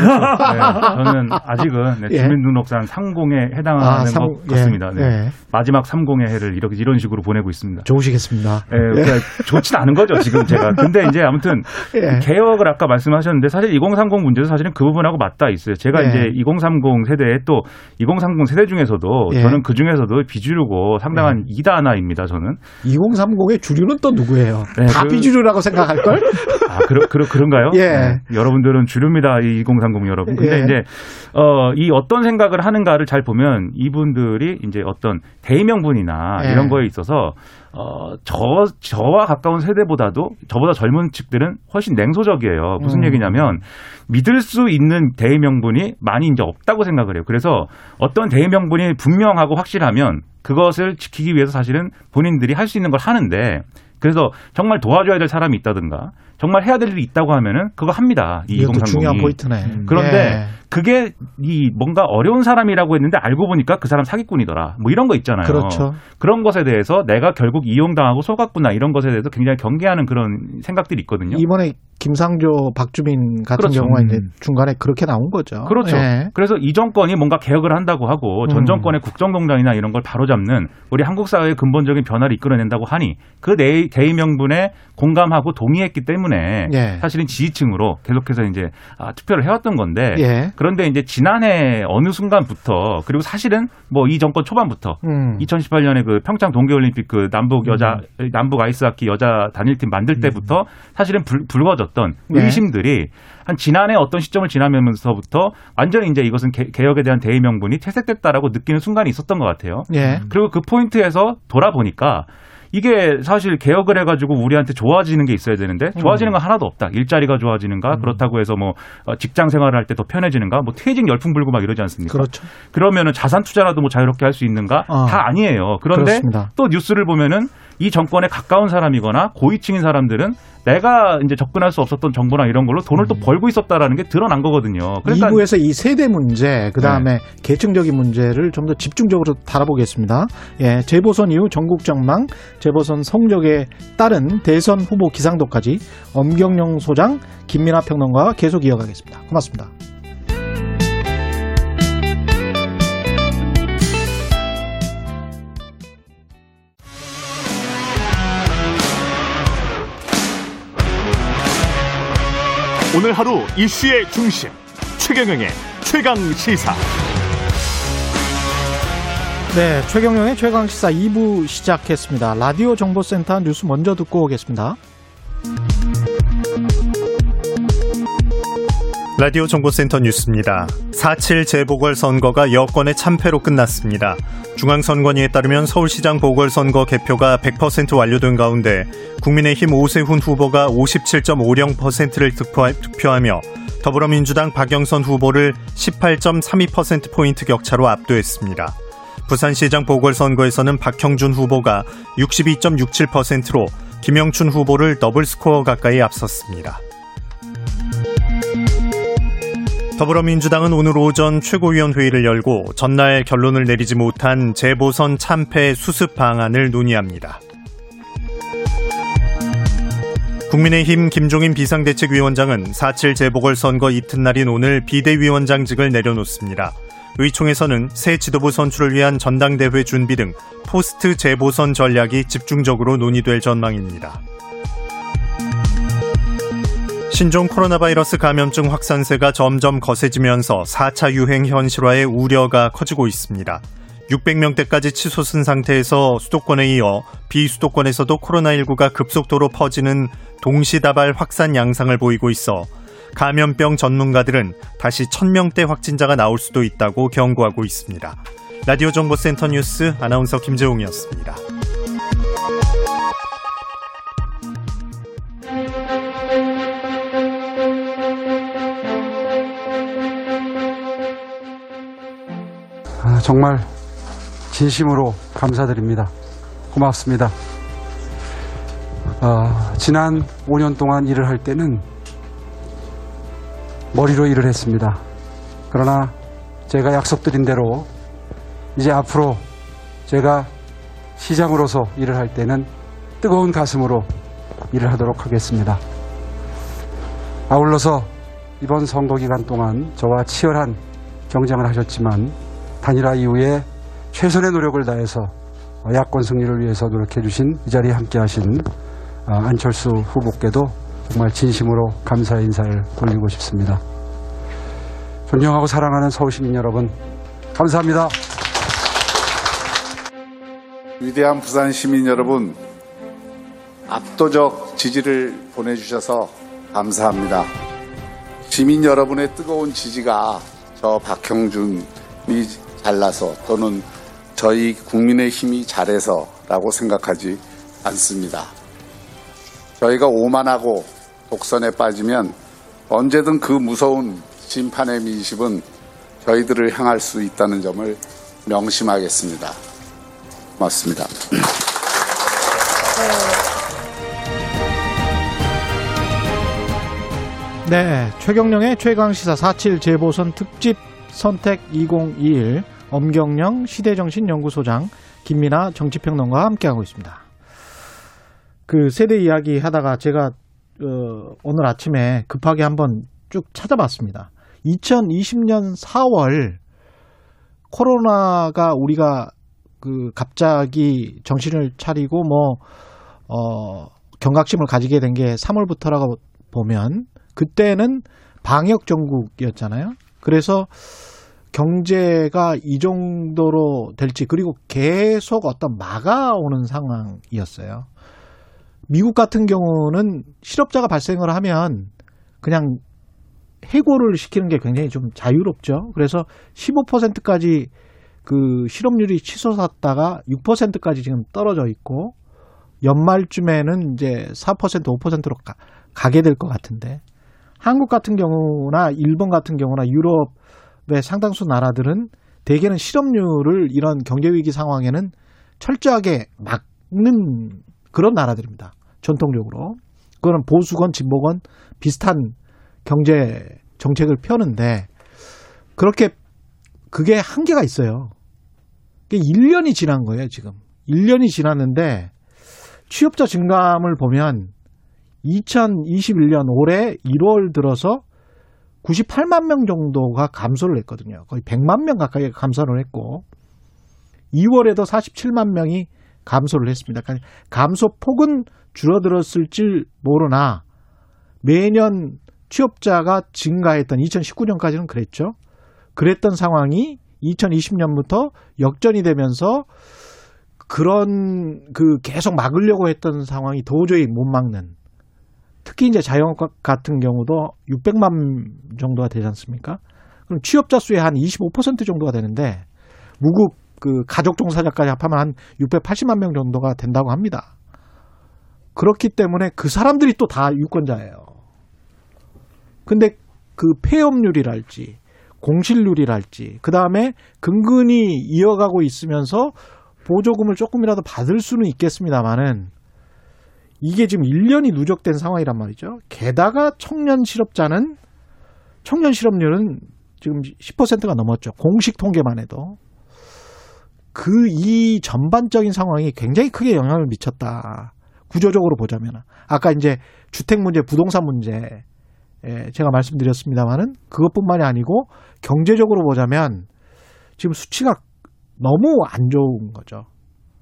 네, 저는 아직은 네, 예. 주민등록상 상공에 해당하는 아, 상- 것 같습니다. 예, 네. 예. 마지막 삼공의 해를 이렇게 이런 식으로 보내고 있습니다. 좋으시겠습니다. 예, 그러니까 좋진 않은 거죠 지금 제가. 근데 이제 아무튼 예. 개혁을 아까 말씀하셨는데 사실 2030 문제도 사실은 그 부분하고 맞닿아 있어요. 제가 예. 이제 2030 세대에 또 2030 세대 중에서도 예. 저는 그 중에서도 비주류고 상당한 이다나입니다. 저는. 2030의 주류는 또 누구예요? 네, 다 그- 비주류라고 생각할 걸? 아, 그러, 그러, 그런가요? 예. 네, 여러분들은 주류입니다. 이2030 여러분. 근데 예. 이제, 어, 이 어떤 생각을 하는가를 잘 보면 이분들이 이제 어떤 대의명분이나 예. 이런 거에 있어서 어, 저, 저와 가까운 세대보다도 저보다 젊은 측들은 훨씬 냉소적이에요. 무슨 음. 얘기냐면 믿을 수 있는 대의 명분이 많이 이제 없다고 생각을 해요. 그래서 어떤 대의 명분이 분명하고 확실하면 그것을 지키기 위해서 사실은 본인들이 할 수 있는 걸 하는데 그래서 정말 도와줘야 될 사람이 있다든가 정말 해야 될 일이 있다고 하면은 그거 합니다. 이 이것도 2030이. 중요한 포인트네. 그런데 예. 그게 이 뭔가 어려운 사람이라고 했는데 알고 보니까 그 사람 사기꾼이더라. 뭐 이런 거 있잖아요. 그렇죠. 런 것에 대해서 내가 결국 이용당하고 속았구나 이런 것에 대해서 굉장히 경계하는 그런 생각들이 있거든요. 이번에 김상조, 박주민 같은 그렇죠. 경우가 이제 음. 중간에 그렇게 나온 거죠. 그렇죠. 예. 그래서 이 정권이 뭔가 개혁을 한다고 하고 전 음. 정권의 국정농단이나 이런 걸 바로잡는 우리 한국 사회의 근본적인 변화를 이끌어낸다고 하니 그 대- 대의명분에 공감하고 동의했기 때문에 예. 사실은 지지층으로 계속해서 이제 아, 투표를 해왔던 건데 예. 그런데 이제 지난해 어느 순간부터 그리고 사실은 뭐 이 정권 초반부터 음. 2018년에 그 평창 동계올림픽 그 남북 여자 남북 아이스하키 여자 단일팀 만들 때부터 사실은 불, 불거졌던 네. 의심들이 한 지난해 어떤 시점을 지나면서부터 완전히 이제 이것은 개, 개혁에 대한 대의 명분이 퇴색됐다라고 느끼는 순간이 있었던 것 같아요. 예. 그리고 그 포인트에서 돌아보니까 이게 사실 개혁을 해가지고 우리한테 좋아지는 게 있어야 되는데 좋아지는 건 하나도 없다. 일자리가 좋아지는가 그렇다고 해서 뭐 어, 직장 생활을 할 때 더 편해지는가 뭐 퇴직 열풍 불고 막 이러지 않습니까? 그렇죠. 그러면은 자산 투자라도 뭐 자유롭게 할 수 있는가? 어. 다 아니에요. 그런데 그렇습니다. 또 뉴스를 보면은 이 정권에 가까운 사람이거나 고위층인 사람들은 내가 이제 접근할 수 없었던 정보나 이런 걸로 돈을 또 벌고 있었다라는 게 드러난 거거든요. 그러니까 2부에서 이 세대 문제, 그 다음에 계층적인 문제를 좀 더 집중적으로 다뤄보겠습니다. 예, 재보선 이후 전국 전망, 재보선 성적에 따른 대선 후보 기상도까지 엄경영 소장, 김민아 평론가와 계속 이어가겠습니다. 고맙습니다. 오늘 하루 이슈의 중심 최경영의 최강 시사. 네, 최경영의 최강 시사 2부 시작했습니다. 라디오 정보센터 뉴스 먼저 듣고 오겠습니다. 라디오 정보센터 뉴스입니다. 4.7 재보궐선거가 여권의 참패로 끝났습니다. 중앙선관위에 따르면 서울시장 보궐선거 개표가 100% 완료된 가운데 국민의힘 오세훈 후보가 57.50%를 득표하며 더불어민주당 박영선 후보를 18.32%포인트 격차로 압도했습니다. 부산시장 보궐선거에서는 박형준 후보가 62.67%로 김영춘 후보를 더블 스코어 가까이 앞섰습니다. 더불어민주당은 오늘 오전 최고위원회의를 열고 전날 결론을 내리지 못한 재보선 참패 수습 방안을 논의합니다. 국민의힘 김종인 비상대책위원장은 4.7 재보궐선거 이튿날인 오늘 비대위원장직을 내려놓습니다. 의총에서는 새 지도부 선출을 위한 전당대회 준비 등 포스트 재보선 전략이 집중적으로 논의될 전망입니다. 신종 코로나 바이러스 감염증 확산세가 점점 거세지면서 4차 유행 현실화의 우려가 커지고 있습니다. 600명대까지 치솟은 상태에서 수도권에 이어 비수도권에서도 코로나19가 급속도로 퍼지는 동시다발 확산 양상을 보이고 있어 감염병 전문가들은 다시 1000명대 확진자가 나올 수도 있다고 경고하고 있습니다. 라디오 정보센터 뉴스 아나운서 김재웅이었습니다. 정말 진심으로 감사드립니다. 고맙습니다. 아, 지난 5년 동안 일을 할 때는 머리로 일을 했습니다. 그러나 제가 약속드린 대로 이제 앞으로 제가 시장으로서 일을 할 때는 뜨거운 가슴으로 일을 하도록 하겠습니다. 아울러서 이번 선거 기간 동안 저와 치열한 경쟁을 하셨지만 단일화 이후에 최선의 노력을 다해서 야권 승리를 위해서 노력해 주신 이 자리에 함께 하신 안철수 후보께도 정말 진심으로 감사의 인사를 돌리고 싶습니다. 존경하고 사랑하는 서울시민 여러분, 감사합니다. 위대한 부산 시민 여러분, 압도적 지지를 보내주셔서 감사합니다. 시민 여러분의 뜨거운 지지가 저 박형준이 잘나서 또는 저희 국민의 힘이 잘해서라고 생각하지 않습니다. 저희가 오만하고 독선에 빠지면 언제든 그 무서운 심판의 민심은 저희들을 향할 수 있다는 점을 명심하겠습니다. 고맙습니다. 네, 최경령의 최강시사 47 재보선 특집 선택 2021 엄경령 시대정신연구소장 김민아 정치평론가와 함께하고 있습니다. 그 세대 이야기 하다가 제가 어, 오늘 아침에 급하게 한번 쭉 찾아봤습니다. 2020년 4월 코로나가 우리가 그 갑자기 정신을 차리고 뭐 어, 경각심을 가지게 된 게 3월부터라고 보면 그때는 방역 정국이었잖아요. 그래서 경제가 이 정도로 될지 그리고 계속 어떤 막아오는 상황이었어요. 미국 같은 경우는 실업자가 발생을 하면 그냥 해고를 시키는 게 굉장히 좀 자유롭죠. 그래서 15%까지 그 실업률이 치솟았다가 6%까지 지금 떨어져 있고 연말쯤에는 이제 4% 5%로 가, 가게 될 것 같은데 한국 같은 경우나 일본 같은 경우나 유럽 의 상당수 나라들은 대개는 실업률을 이런 경제 위기 상황에는 철저하게 막는 그런 나라들입니다. 전통적으로. 그거는 보수건 진보건 비슷한 경제 정책을 펴는데 그렇게 그게 한계가 있어요. 그게 1년이 지난 거예요, 지금. 1년이 지났는데 취업자 증감을 보면 2021년 올해 1월 들어서 98만 명 정도가 감소를 했거든요. 거의 100만 명 가까이 감소를 했고 2월에도 47만 명이 감소를 했습니다. 그러니까 감소폭은 줄어들었을지 모르나 매년 취업자가 증가했던 2019년까지는 그랬죠. 그랬던 상황이 2020년부터 역전이 되면서 그런 그 계속 막으려고 했던 상황이 도저히 못 막는 특히 이제 자영업 같은 경우도 600만 정도가 되지 않습니까? 그럼 취업자 수의 한 25% 정도가 되는데 무급 그 가족 종사자까지 합하면 한 680만 명 정도가 된다고 합니다. 그렇기 때문에 그 사람들이 또 다 유권자예요. 근데 그 폐업률이랄지 공실률이랄지 그 다음에 근근히 이어가고 있으면서 보조금을 조금이라도 받을 수는 있겠습니다만은 이게 지금 1년이 누적된 상황이란 말이죠. 게다가 청년 실업자는 청년 실업률은 지금 10%가 넘었죠. 공식 통계만 해도. 그 이 전반적인 상황이 굉장히 크게 영향을 미쳤다. 구조적으로 보자면. 아까 이제 주택 문제, 부동산 문제, 예, 제가 말씀드렸습니다만은 그것뿐만이 아니고 경제적으로 보자면 지금 수치가 너무 안 좋은 거죠.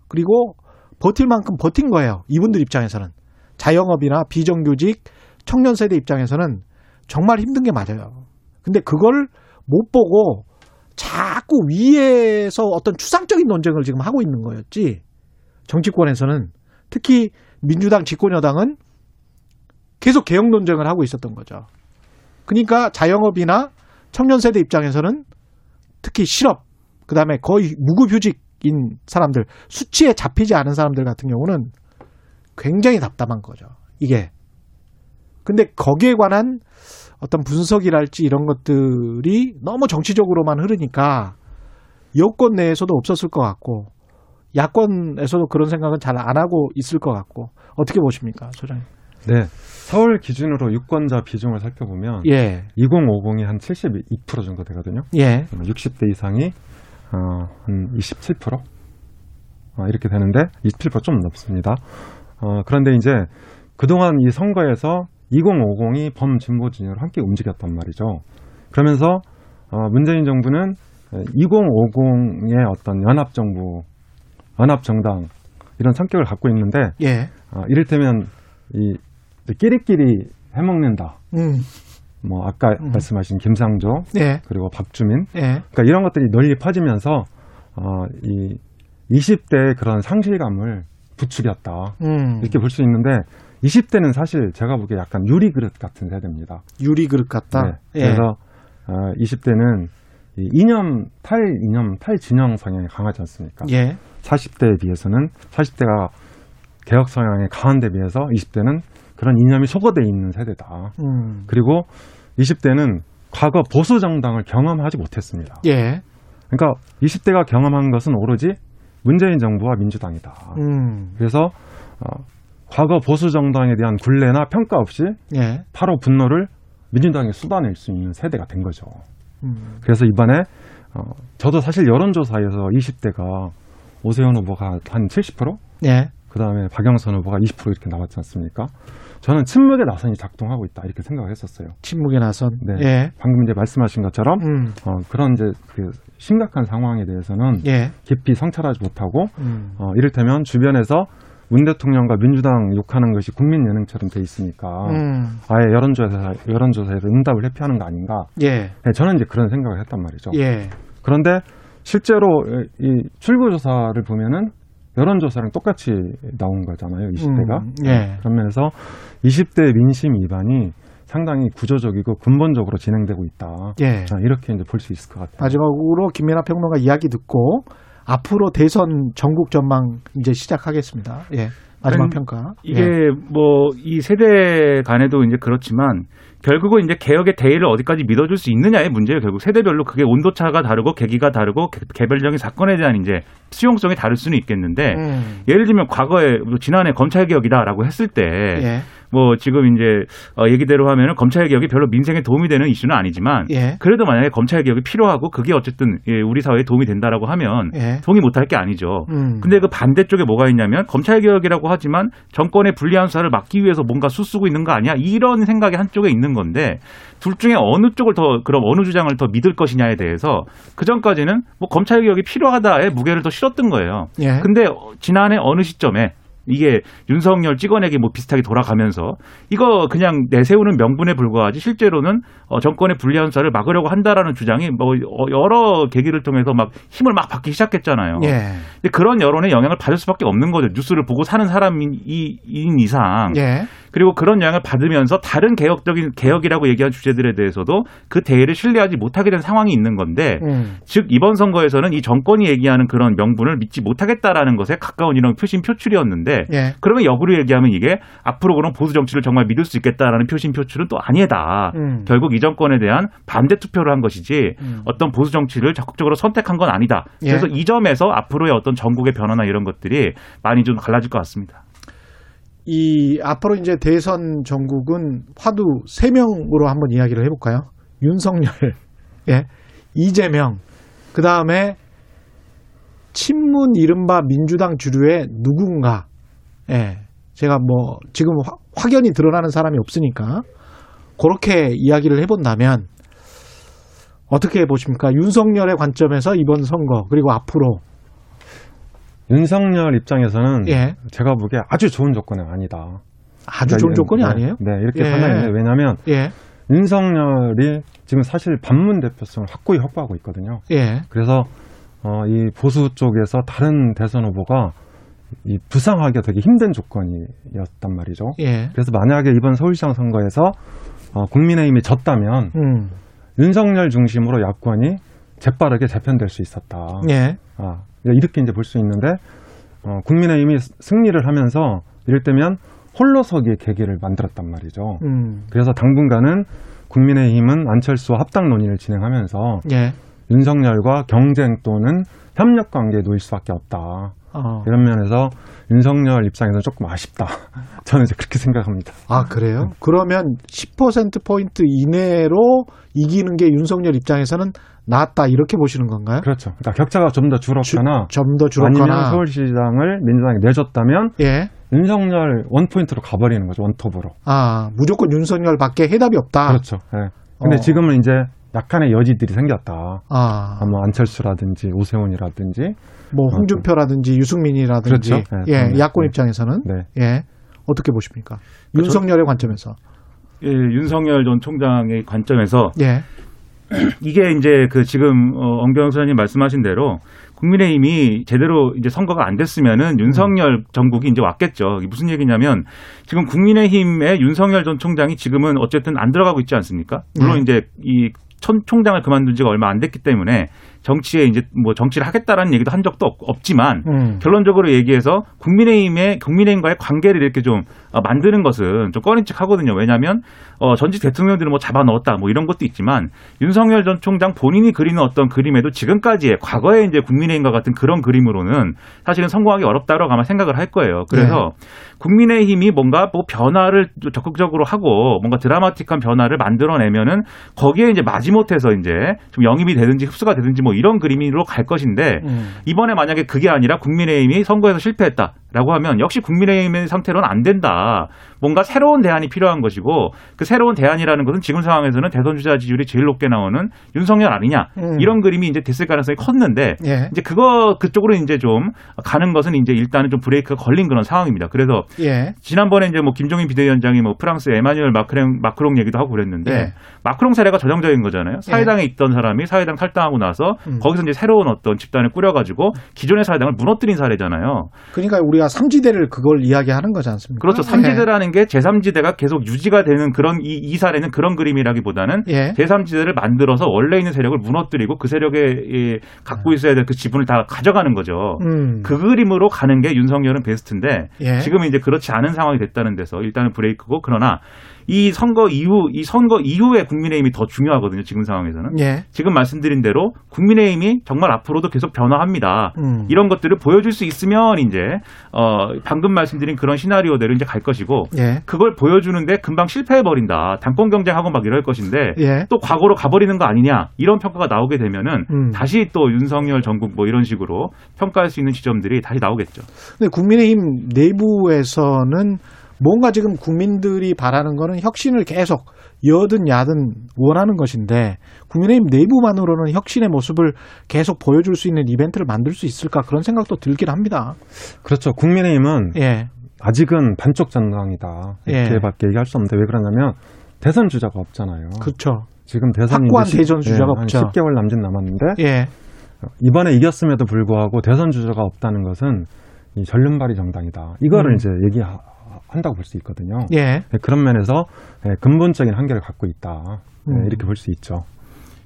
그리고 버틸 만큼 버틴 거예요. 이분들 입장에서는. 자영업이나 비정규직 청년 세대 입장에서는 정말 힘든 게 맞아요. 근데 그걸 못 보고 자꾸 위에서 어떤 추상적인 논쟁을 지금 하고 있는 거였지. 정치권에서는 특히 민주당 집권 여당은 계속 개혁 논쟁을 하고 있었던 거죠. 그러니까 자영업이나 청년 세대 입장에서는 특히 실업, 그 다음에 거의 무급휴직 인 사람들, 수치에 잡히지 않은 사람들 같은 경우는 굉장히 답답한 거죠. 이게. 근데 거기에 관한 어떤 분석이랄지 이런 것들이 너무 정치적으로만 흐르니까 여권 내에서도 없었을 것 같고 야권에서도 그런 생각은 잘 안 하고 있을 것 같고 어떻게 보십니까, 소장님? 네. 서울 기준으로 유권자 비중을 살펴보면 예. 2050이 한 72% 정도 되거든요. 예. 60대 이상이 어, 한 27%? 어, 이렇게 되는데 27%좀 넘습니다. 어, 그런데 이제 그동안 이 선거에서 2050이 범진보 진영으로 함께 움직였단 말이죠. 그러면서 어, 문재인 정부는 2050의 어떤 연합 정부, 연합 정당 이런 성격을 갖고 있는데 예. 어, 이를테면 이 끼리끼리 해먹는다. 음. 뭐 아까 음. 말씀하신 김상조 예. 그리고 박주민 예. 그러니까 이런 것들이 널리 퍼지면서 어, 이 20대의 그런 상실감을 부추겼다 음. 이렇게 볼 수 있는데 20대는 사실 제가 보기에 약간 유리 그릇 같은 세대입니다. 유리 그릇 같다. 네. 예. 그래서 어, 20대는 이 이념 탈 이념 탈 진영 성향이 강하지 않습니까? 예. 40대에 비해서는 40대가 개혁 성향이 강한 데 비해서 20대는 그런 이념이 소거돼 있는 세대다. 음. 그리고 20대는 과거 보수 정당을 경험하지 못했습니다. 예. 그러니까 20대가 경험한 것은 오로지 문재인 정부와 민주당이다. 음. 그래서 어, 과거 보수 정당에 대한 굴레나 평가 없이 예. 바로 분노를 민주당에 쏟아낼 수 있는 세대가 된 거죠. 음. 그래서 이번에 어, 저도 사실 여론조사에서 20대가 오세훈 후보가 한 70%, 예. 그 다음에 박영선 후보가 20% 이렇게 나왔지 않습니까? 저는 침묵의 나선이 작동하고 있다 이렇게 생각을 했었어요. 침묵의 나선. 네. 예. 방금 이제 말씀하신 것처럼 음. 어, 그런 이제 그 심각한 상황에 대해서는 예. 깊이 성찰하지 못하고 음. 어, 이를테면 주변에서 문 대통령과 민주당 욕하는 것이 국민 예능처럼 돼 있으니까 음. 아예 여론조사 여론조사에서 응답을 회피하는 거 아닌가? 예. 네, 저는 이제 그런 생각을 했단 말이죠. 예. 그런데 실제로 이 출구 조사를 보면은 여론조사랑 똑같이 나온 거잖아요, 20대가. 음, 예. 그런 면에서 20대 민심 위반이 상당히 구조적이고 근본적으로 진행되고 있다. 예. 자, 이렇게 이제 볼 수 있을 것 같아요. 마지막으로 김민아 평론가 이야기 듣고 앞으로 대선 전국 전망 이제 시작하겠습니다. 예. 마지막 아니, 평가. 이게 예. 뭐이 세대 간에도 이제 그렇지만 결국은 이제 개혁의 대의를 어디까지 믿어줄 수 있느냐의 문제예요. 결국 세대별로 그게 온도차가 다르고 계기가 다르고 개- 개별적인 사건에 대한 이제 수용성이 다를 수는 있겠는데 음. 예를 들면 과거에 뭐 지난해 검찰 개혁이다라고 했을 때 예. 뭐 지금 이제 어 얘기대로 하면은 검찰 개혁이 별로 민생에 도움이 되는 이슈는 아니지만 예. 그래도 만약에 검찰 개혁이 필요하고 그게 어쨌든 예, 우리 사회에 도움이 된다라고 하면 예. 동의 못할 게 아니죠. 음. 근데 그 반대쪽에 뭐가 있냐면 검찰 개혁이라고 하지만 정권의 불리한 수사를 막기 위해서 뭔가 수쓰고 있는 거 아니야? 이런 생각이 한쪽에 있는 건데 둘 중에 어느 쪽을 더 그럼 어느 주장을 더 믿을 것이냐에 대해서 그 전까지는 뭐 검찰 개혁이 필요하다의 무게를 더 실었던 거예요. 예. 근데 어, 지난해 어느 시점에 이게 윤석열 찍어내기 뭐 비슷하게 돌아가면서 이거 그냥 내세우는 명분에 불과하지 실제로는 어, 정권의 불리한 수사를 막으려고 한다라는 주장이 뭐 어, 여러 계기를 통해서 막 힘을 막 받기 시작했잖아요. 예. 근데 그런 여론에 영향을 받을 수밖에 없는 거죠. 뉴스를 보고 사는 사람인 이- 인 이상 예. 그리고 그런 영향을 받으면서 다른 개혁적인 개혁이라고 얘기한 주제들에 대해서도 그 대의를 신뢰하지 못하게 된 상황이 있는 건데 음. 즉 이번 선거에서는 이 정권이 얘기하는 그런 명분을 믿지 못하겠다라는 것에 가까운 이런 표심 표출이었는데 예. 그러면 역으로 얘기하면 이게 앞으로 그런 보수 정치를 정말 믿을 수 있겠다라는 표심 표출은 또 아니다. 음. 결국 이 정권에 대한 반대 투표를 한 것이지 음. 어떤 보수 정치를 적극적으로 선택한 건 아니다. 예. 그래서 이 점에서 앞으로의 어떤 전국의 변화나 이런 것들이 많이 좀 달라질 것 같습니다. 이 앞으로 이제 대선 전국은 화두 세 명으로 한번 이야기를 해볼까요? 윤석열, 예, 이재명, 그 다음에 친문 이른바 민주당 주류의 누군가, 예, 제가 뭐 지금 화- 확연히 드러나는 사람이 없으니까 그렇게 이야기를 해본다면 어떻게 보십니까? 윤석열의 관점에서 이번 선거 그리고 앞으로 윤석열 입장에서는 예. 제가 보기에 아주 좋은 조건은 아니다. 아주 좋은 그러니까 조건이 네, 아니에요? 네, 이렇게 예. 판단해요. 왜냐하면 예, 윤석열이 지금 사실 반문 대표성을 확고히 확보하고 있거든요. 예, 그래서 어, 이 보수 쪽에서 다른 대선 후보가 이 부상하기가 되게 힘든 조건이었단 말이죠. 예, 그래서 만약에 이번 서울시장 선거에서 어, 국민의힘이 졌다면 음, 윤석열 중심으로 야권이 재빠르게 재편될 수 있었다. 예, 아, 이렇게 이제 볼 수 있는데 어, 국민의힘이 승리를 하면서 이를테면 홀로서기의 계기를 만들었단 말이죠. 음, 그래서 당분간은 국민의힘은 안철수와 합당 논의를 진행하면서 예. 윤석열과 경쟁 또는 협력 관계에 놓일 수밖에 없다. 어. 이런 면에서 윤석열 입장에서는 조금 아쉽다. 저는 이제 그렇게 생각합니다. 아, 그래요? 그러면 10%포인트 이내로 이기는 게 윤석열 입장에서는 낫다, 이렇게 보시는 건가요? 그렇죠. 그러니까 격차가 좀 더 줄었거나 좀더 아니면 줄었거나. 서울시장을 민주당이 내줬다면 예. 윤석열 원포인트로 가버리는 거죠. 원톱으로. 아, 무조건 윤석열 밖에 해답이 없다. 그렇죠. 예. 근데 어. 지금은 이제 약간의 여지들이 생겼다. 아, 아, 뭐 안철수라든지 오세훈이라든지 뭐 홍준표라든지 유승민이라든지. 그렇죠. 네, 예, 네. 야권 네. 입장에서는. 네. 예. 어떻게 보십니까? 그렇죠. 윤석열의 관점에서. 예, 윤석열 전 총장의 관점에서 예. 이게 이제 그 지금 어, 엄경 소장님 말씀하신 대로 국민의힘이 제대로 이제 선거가 안 됐으면은 윤석열 정국이 이제 왔겠죠. 이게 무슨 얘기냐면 지금 국민의힘의 윤석열 전 총장이 지금은 어쨌든 안 들어가고 있지 않습니까? 물론 네. 이제 이 천 총장을 그만둔 지가 얼마 안 됐기 때문에 정치에 이제 뭐 정치를 하겠다라는 얘기도 한 적도 없, 지만 음. 결론적으로 얘기해서 국민의힘의 국민의힘과의 관계를 이렇게 좀 어, 만드는 것은 좀 꺼림칙하거든요. 왜냐하면 어, 전직 대통령들을 뭐 잡아 넣었다 뭐 이런 것도 있지만 윤석열 전 총장 본인이 그리는 어떤 그림에도 지금까지의 과거의 이제 국민의힘과 같은 그런 그림으로는 사실은 성공하기 어렵다라고 아마 생각을 할 거예요. 그래서 국민의힘이 뭔가 뭐 변화를 적극적으로 하고 뭔가 드라마틱한 변화를 만들어내면은 거기에 이제 마지못해서 이제 좀 영입이 되든지 흡수가 되든지 뭐 이런 그림으로 갈 것인데 음. 이번에 만약에 그게 아니라 국민의힘이 선거에서 실패했다 라고 하면 역시 국민의힘의 상태로는 안 된다. 뭔가 새로운 대안이 필요한 것이고 그 새로운 대안이라는 것은 지금 상황에서는 대선 주자 지지율이 제일 높게 나오는 윤석열 아니냐 음. 이런 그림이 이제 됐을 가능성이 컸는데 예. 이제 그거 그쪽으로 이제 좀 가는 것은 이제 일단은 좀 브레이크가 걸린 그런 상황입니다. 그래서 예. 지난번에 이제 뭐 김종인 비대위원장이 뭐 프랑스 에마뉴엘 마크롱 마크롱 얘기도 하고 그랬는데 예. 마크롱 사례가 전형적인 거잖아요. 사회당에 있던 사람이 사회당 탈당하고 나서 음. 거기서 이제 새로운 어떤 집단을 꾸려가지고 기존의 사회당을 무너뜨린 사례잖아요. 그러니까 우리 가 삼지대를 그걸 이야기하는 거지 않습니까? 그렇죠. 삼지대라는 게 제3지대가 계속 유지가 되는 그런 이, 이 사례는 그런 그림이라기보다는 예. 제3지대를 만들어서 원래 있는 세력을 무너뜨리고 그 세력에 이, 갖고 있어야 될 그 지분을 다 가져가는 거죠. 음. 그 그림으로 가는 게 윤석열은 베스트인데 예. 지금 이제 그렇지 않은 상황이 됐다는 데서 일단은 브레이크고 그러나 이 선거 이후 이 선거 이후에 국민의힘이 더 중요하거든요. 지금 상황에서는 예. 지금 말씀드린 대로 국민의힘이 정말 앞으로도 계속 변화합니다. 음. 이런 것들을 보여줄 수 있으면 이제 어 방금 말씀드린 그런 시나리오대로 이제 갈 것이고 예. 그걸 보여주는데 금방 실패해 버린다. 당권 경쟁하고 막 이럴 것인데 예. 또 과거로 가버리는 거 아니냐 이런 평가가 나오게 되면은 음. 다시 또 윤석열 전국 뭐 이런 식으로 평가할 수 있는 지점들이 다시 나오겠죠. 근데 국민의힘 내부에서는 뭔가 지금 국민들이 바라는 거는 혁신을 계속 여든 야든 원하는 것인데 국민의힘 내부만으로는 혁신의 모습을 계속 보여줄 수 있는 이벤트를 만들 수 있을까 그런 생각도 들긴 합니다. 그렇죠. 국민의힘은 예. 아직은 반쪽 전당이다. 예. 이렇게밖에 얘기할 수 없는데 왜 그러냐면 대선 주자가 없잖아요. 그렇죠. 지금 대선이 십- 대선 주자가 한 없죠. 10개월 남짓 남았는데 예. 이번에 이겼음에도 불구하고 대선 주자가 없다는 것은 이 전륜발이 정당이다. 이거를 음. 이제 얘기하는 한다고 볼 수 있거든요. 예. 네, 그런 면에서 예, 근본적인 한계를 갖고 있다. 네, 음. 이렇게 볼 수 있죠.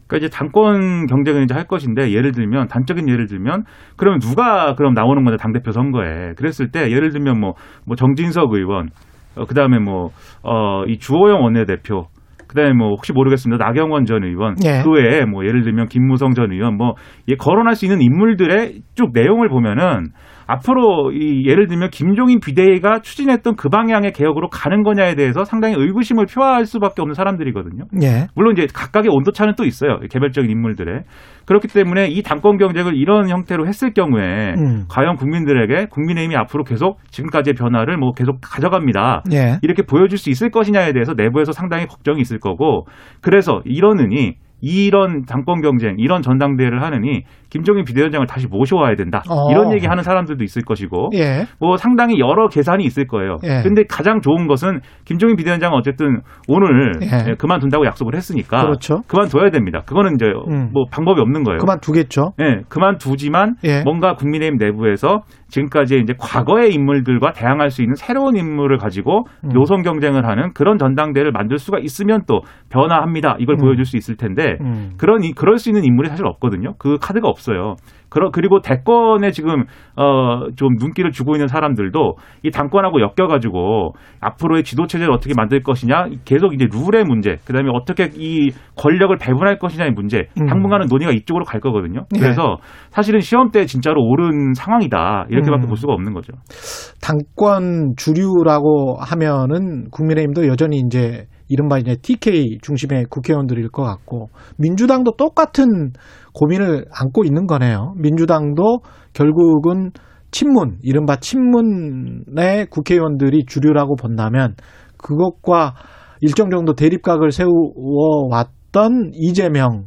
그러니까 이제 당권 경쟁을 이제 할 것인데 예를 들면 단적인 예를 들면 그러면 누가 그럼 나오는 건데 당 대표 선거에 그랬을 때 예를 들면 뭐뭐 정진석 의원 어, 그다음에 뭐어이 주호영 원내대표 그다음에 뭐 혹시 모르겠습니다 나경원 전 의원 예. 그 외에 뭐 예를 들면 김무성 전 의원 뭐 예, 거론할 수 있는 인물들의 쭉 내용을 보면은 앞으로 이 예를 들면 김종인 비대위가 추진했던 그 방향의 개혁으로 가는 거냐에 대해서 상당히 의구심을 표할 수밖에 없는 사람들이거든요. 예. 물론 이제 각각의 온도차는 또 있어요. 개별적인 인물들의. 그렇기 때문에 이 당권 경쟁을 이런 형태로 했을 경우에 음. 과연 국민들에게 국민의힘이 앞으로 계속 지금까지의 변화를 뭐 계속 가져갑니다. 예. 이렇게 보여줄 수 있을 것이냐에 대해서 내부에서 상당히 걱정이 있을 거고 그래서 이러느니 이런 당권 경쟁, 이런 전당대회를 하느니 김종인 비대위원장을 다시 모셔와야 된다. 어. 이런 얘기 하는 사람들도 있을 것이고 예. 뭐 상당히 여러 계산이 있을 거예요. 예. 근데 가장 좋은 것은 김종인 비대위원장은 어쨌든 오늘 예. 예, 그만둔다고 약속을 했으니까 그렇죠. 그만둬야 됩니다. 그거는 이제 음. 뭐 방법이 없는 거예요. 그만두겠죠. 예, 그만두지만 예. 뭔가 국민의힘 내부에서 지금까지 이제 과거의 인물들과 대항할 수 있는 새로운 인물을 가지고 음. 노선 경쟁을 하는 그런 전당대회를 만들 수가 있으면 또 변화합니다. 이걸 음. 보여줄 수 있을 텐데 음. 그런 이- 그럴 수 있는 인물이 사실 없거든요. 그 카드가 없 어요. 그러, 그리고 대권에 지금 어 좀 눈길을 주고 있는 사람들도 이 당권하고 엮여가지고 앞으로의 지도 체제를 어떻게 만들 것이냐 계속 이제 룰의 문제, 그다음에 어떻게 이 권력을 배분할 것이냐의 문제, 음. 당분간은 논의가 이쪽으로 갈 거거든요. 예. 그래서 사실은 시험 때 진짜로 옳은 상황이다 이렇게밖에 음. 볼 수가 없는 거죠. 당권 주류라고 하면은 국민의힘도 여전히 이제 이른바 이제 TK 중심의 국회의원들일 것 같고 민주당도 똑같은 고민을 안고 있는 거네요. 민주당도 결국은 친문, 이른바 친문의 국회의원들이 주류라고 본다면 그것과 일정 정도 대립각을 세워왔던 이재명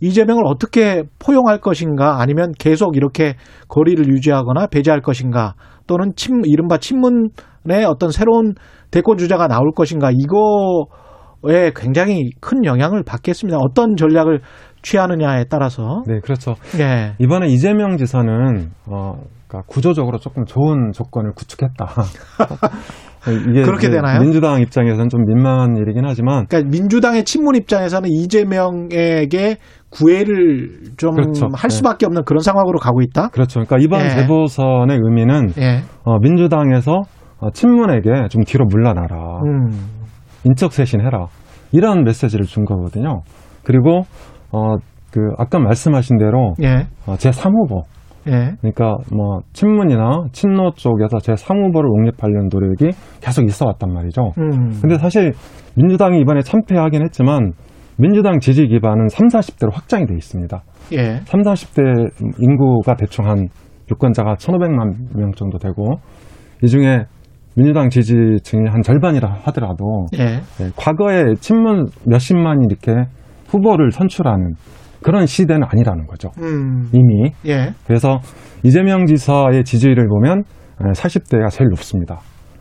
이재명을 어떻게 포용할 것인가 아니면 계속 이렇게 거리를 유지하거나 배제할 것인가 또는 친, 이른바 친문 의 어떤 새로운 대권 주자가 나올 것인가 이거에 굉장히 큰 영향을 받겠습니다. 어떤 전략을 취하느냐에 따라서. 네, 그렇죠. 예. 이번에 이재명 지사는 어, 그러니까 구조적으로 조금 좋은 조건을 구축했다. 이게 그렇게 되나요? 민주당 입장에서는 좀 민망한 일이긴 하지만 그러니까 민주당의 친문 입장에서는 이재명에게 구애를 좀할 그렇죠. 네. 수밖에 없는 그런 상황으로 가고 있다. 그렇죠. 그러니까 이번 예. 재보선의 의미는 예. 어, 민주당에서 어, 친문에게 좀 뒤로 물러나라. 음. 인적 쇄신해라. 이런 메시지를 준 거거든요. 그리고 어, 그 아까 말씀하신 대로 예. 어, 제 3후보 예. 그러니까 뭐 친문이나 친노 쪽에서 제 3후보를 옹립하려는 노력이 계속 있어 왔단 말이죠. 음. 근데 사실 민주당이 이번에 참패하긴 했지만 민주당 지지 기반은 3, 40대로 확장이 돼 있습니다. 예. 3, 40대 인구가 대충 한 유권자가 1,500만 명 정도 되고 이 중에 민주당 지지층이 한 절반이라 하더라도 예. 예, 과거에 친문 몇십만이 이렇게 후보를 선출하는 그런 시대는 아니라는 거죠. 음. 이미. 예. 그래서 이재명 지사의 지지율을 보면 40대가 제일 높습니다.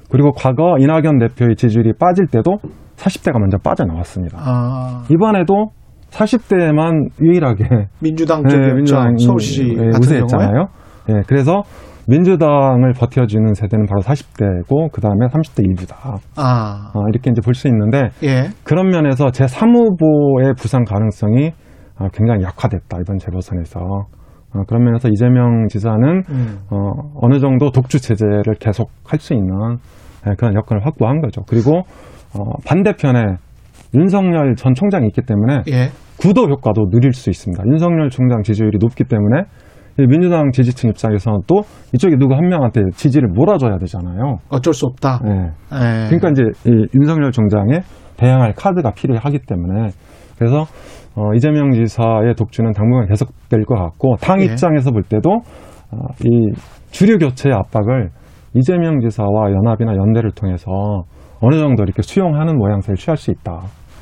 그리고 과거 이낙연 대표의 지지율이 빠질 때도 40대가 먼저 빠져나왔습니다. 아. 이번에도 40대만 유일하게 민주당 네, 쪽이었죠. 민주당이 서울시 예, 경우에. 우세했잖아요. 예, 그래서 민주당을 버텨주는 세대는 바로 40대고 그 다음에 30대 일부다. 아. 어, 이렇게 이제 볼 수 있는데 예. 그런 면에서 제 3후보의 부상 가능성이 어, 굉장히 약화됐다 이번 재보선에서. 어, 그런 면에서 이재명 지사는 음. 어, 어느 정도 독주 체제를 계속 할 수 있는 예, 그런 여건을 확보한 거죠. 그리고 어, 반대편에 윤석열 전 총장이 있기 때문에 예. 구도 효과도 누릴 수 있습니다. 윤석열 총장 지지율이 높기 때문에 이 민주당 지지층 입장에서는 또 이쪽에 누구 한 명한테 지지를 몰아줘야 되잖아요. 어쩔 수 없다. 예. 예. 그러니까 이제 이 윤석열 총장의 대항할 카드가 필요하기 때문에 그래서 어, 이재명 지사의 독주는 당분간 계속될 것 같고 당 예. 입장에서 볼 때도 어, 이 주류 교체의 압박을 이재명 지사와 연합이나 연대를 통해서 어느 정도 이렇게 수용하는 모양새를 취할 수 있다.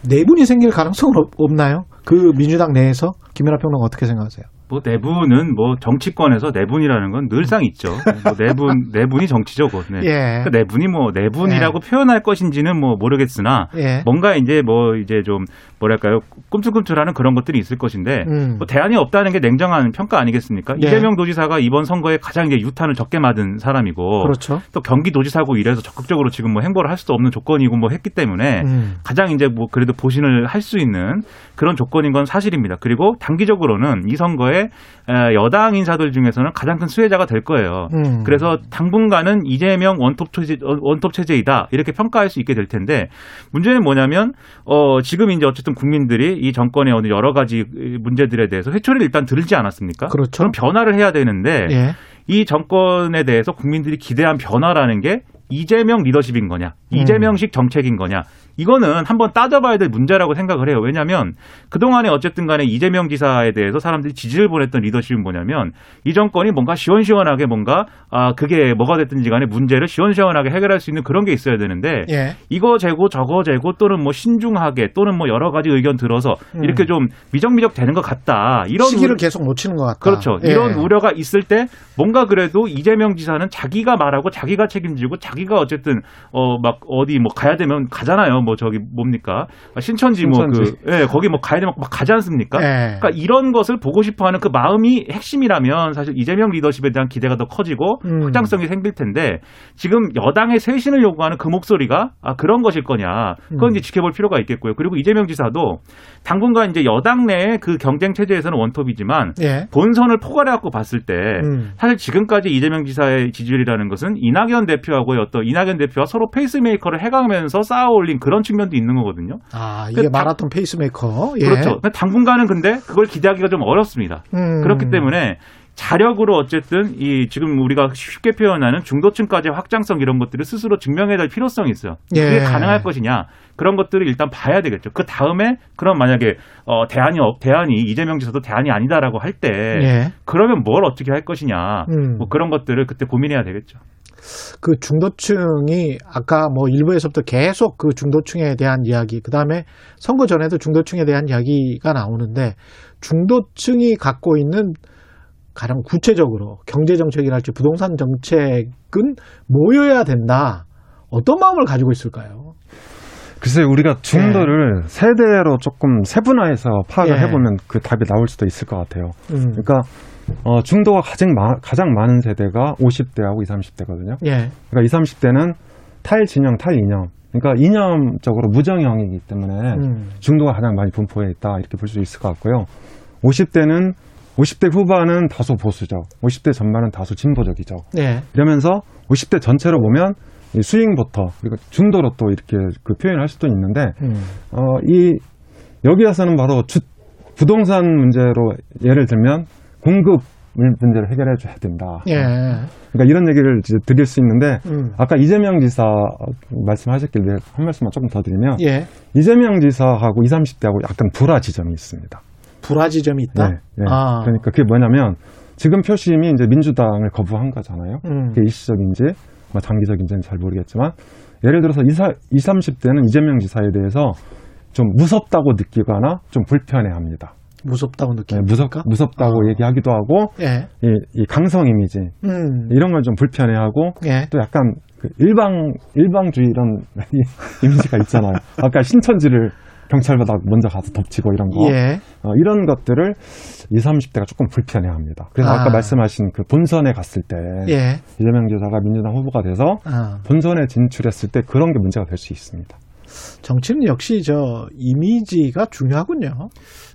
내분이 생길 가능성은 없- 없나요? 그 민주당 내에서 김연아 평론가 어떻게 생각하세요? 뭐 내분은 뭐 정치권에서 내분이라는 건 늘상 있죠. 뭐 내분 내분이 정치죠, 그 네. 예. 그 내분이 뭐 내분이라고 표현할 것인지는 뭐 모르겠으나 예. 뭔가 이제 뭐 이제 좀 뭐랄까요 꿈틀꿈틀하는 그런 것들이 있을 것인데 음. 뭐 대안이 없다는 게 냉정한 평가 아니겠습니까? 예. 이재명 도지사가 이번 선거에 가장 이제 유탄을 적게 맞은 사람이고 그렇죠. 또 경기도지사고 이래서 적극적으로 지금 뭐 행보를 할 수도 없는 조건이고 뭐 했기 때문에 음. 가장 이제 뭐 그래도 보신을 할 수 있는 그런 조건인 건 사실입니다. 그리고 단기적으로는 이 선거에 에, 여당 인사들 중에서는 가장 큰 수혜자가 될 거예요. 음. 그래서 당분간은 이재명 원톱 체제 어, 원톱 체제이다 이렇게 평가할 수 있게 될 텐데 문제는 뭐냐면 어 지금 이제 어쨌든 국민들이 이 정권의 어느 여러 가지 문제들에 대해서 회초리를 일단 들지 않았습니까? 그렇죠. 럼 변화를 해야 되는데 예. 이 정권에 대해서 국민들이 기대한 변화라는 게 이재명 리더십인 거냐, 음. 이재명식 정책인 거냐, 이거는 한번 따져봐야 될 문제라고 생각을 해요. 왜냐하면 그동안에 어쨌든 간에 이재명 지사에 대해서 사람들이 지지를 보냈던 리더십은 뭐냐면 이 정권이 뭔가 시원시원하게 뭔가 아 그게 뭐가 됐든지 간에 문제를 시원시원하게 해결할 수 있는 그런 게 있어야 되는데 예. 이거 재고 저거 재고 또는 뭐 신중하게 또는 뭐 여러 가지 의견 들어서 음. 이렇게 좀 미적미적 되는 것 같다. 이런 시기를 우- 계속 놓치는 것 같다. 그렇죠. 예. 이런 우려가 있을 때 뭔가 그래도 이재명 지사는 자기가 말하고 자기가 책임지고 자기가 어쨌든 어 막 어디 뭐 가야 되면 가잖아요. 뭐 저기 뭡니까 신천지 뭐 신천지. 그 예, 거기 뭐 가야 되면 막 가지 않습니까? 예. 그러니까 이런 것을 보고 싶어하는 그 마음이 핵심이라면 사실 이재명 리더십에 대한 기대가 더 커지고 음. 확장성이 생길 텐데 지금 여당의 쇄신을 요구하는 그 목소리가 아 그런 것일 거냐 그건 음. 이제 지켜볼 필요가 있겠고요. 그리고 이재명 지사도 당분간 이제 여당 내의 그 경쟁 체제에서는 원톱이지만 예. 본선을 포괄해 갖고 봤을 때 음. 사실 지금까지 이재명 지사의 지지율이라는 것은 이낙연 대표하고의 어떤 이낙연 대표와 서로 페이스메이커를 해가면서 쌓아올린 그런 측면도 있는 거거든요. 아, 이게 그 당- 마라톤 페이스메이커. 예. 그렇죠. 근데 당분간은 근데 그걸 기대하기가 좀 어렵습니다. 음. 그렇기 때문에 자력으로 어쨌든 이 지금 우리가 쉽게 표현하는 중도층까지 확장성 이런 것들을 스스로 증명해야 될 필요성이 있어요. 그게 예. 가능할 것이냐 그런 것들을 일단 봐야 되겠죠. 그 다음에 그럼 만약에 어 대안이 없 대안이 이재명 지사도 대안이 아니다라고 할때 예. 그러면 뭘 어떻게 할 것이냐 음. 뭐 그런 것들을 그때 고민해야 되겠죠. 그 중도층이 아까 뭐 일부에서부터 계속 그 중도층에 대한 이야기, 그 다음에 선거 전에도 중도층에 대한 이야기가 나오는데 중도층이 갖고 있는 가장 구체적으로 경제 정책이랄지 부동산 정책은 뭐여야 된다. 어떤 마음을 가지고 있을까요? 글쎄 우리가 중도를 세대로 조금 세분화해서 파악을 예. 해보면 그 답이 나올 수도 있을 것 같아요. 음. 그러니까 어, 중도가 가장, 마- 가장 많은 세대가 50대하고 20, 30대거든요. 예. 그러니까 20, 30대는 탈진영, 탈이념. 그러니까 이념적으로 무정형이기 때문에 음. 중도가 가장 많이 분포해 있다 이렇게 볼 수 있을 것 같고요. 50대는 50대 후반은 다소 보수적, 50대 전반은 다소 진보적이죠. 예. 이러면서 50대 전체로 보면 이 스윙부터 그리고 중도로 또 이렇게 그 표현할 수도 있는데 음. 어, 이 여기에서는 바로 주, 부동산 문제로 예를 들면 공급 문- 문제를 해결해 줘야 된다. 예. 그러니까 이런 얘기를 이제 드릴 수 있는데 음. 아까 이재명 지사 말씀하셨길래 한 말씀만 조금 더 드리면 예. 이재명 지사하고 20, 30대하고 약간 불화 지점이 있습니다. 불화 지점이 있다. 네, 네. 아. 그러니까 그게 뭐냐면 지금 표심이 이제 민주당을 거부한 거잖아요. 음. 그게 일시적인지 뭐 장기적인지는 잘 모르겠지만 예를 들어서 20, 30대는 이재명 지사에 대해서 좀 무섭다고 느끼거나 좀 불편해합니다. 무섭다고 네, 느끼는 무섭, 무섭다고 얘기하기도 하고 예. 이, 이 강성 이미지 음. 이런 걸 좀 불편해하고 예. 또 약간 그 일방 일방주의 이런 이미지가 있잖아요. 아까 신천지를 경찰보다 먼저 가서 덮치고 이런 거 예. 어, 이런 것들을 20, 30대가 조금 불편해합니다. 그래서 아. 아. 까 말씀하신 그 본선에 갔을 때 예. 이재명 지사가 민주당 후보가 돼서 아. 본선에 진출했을 때 그런 게 문제가 될 수 있습니다. 정치는 역시 저 이미지가 중요하군요.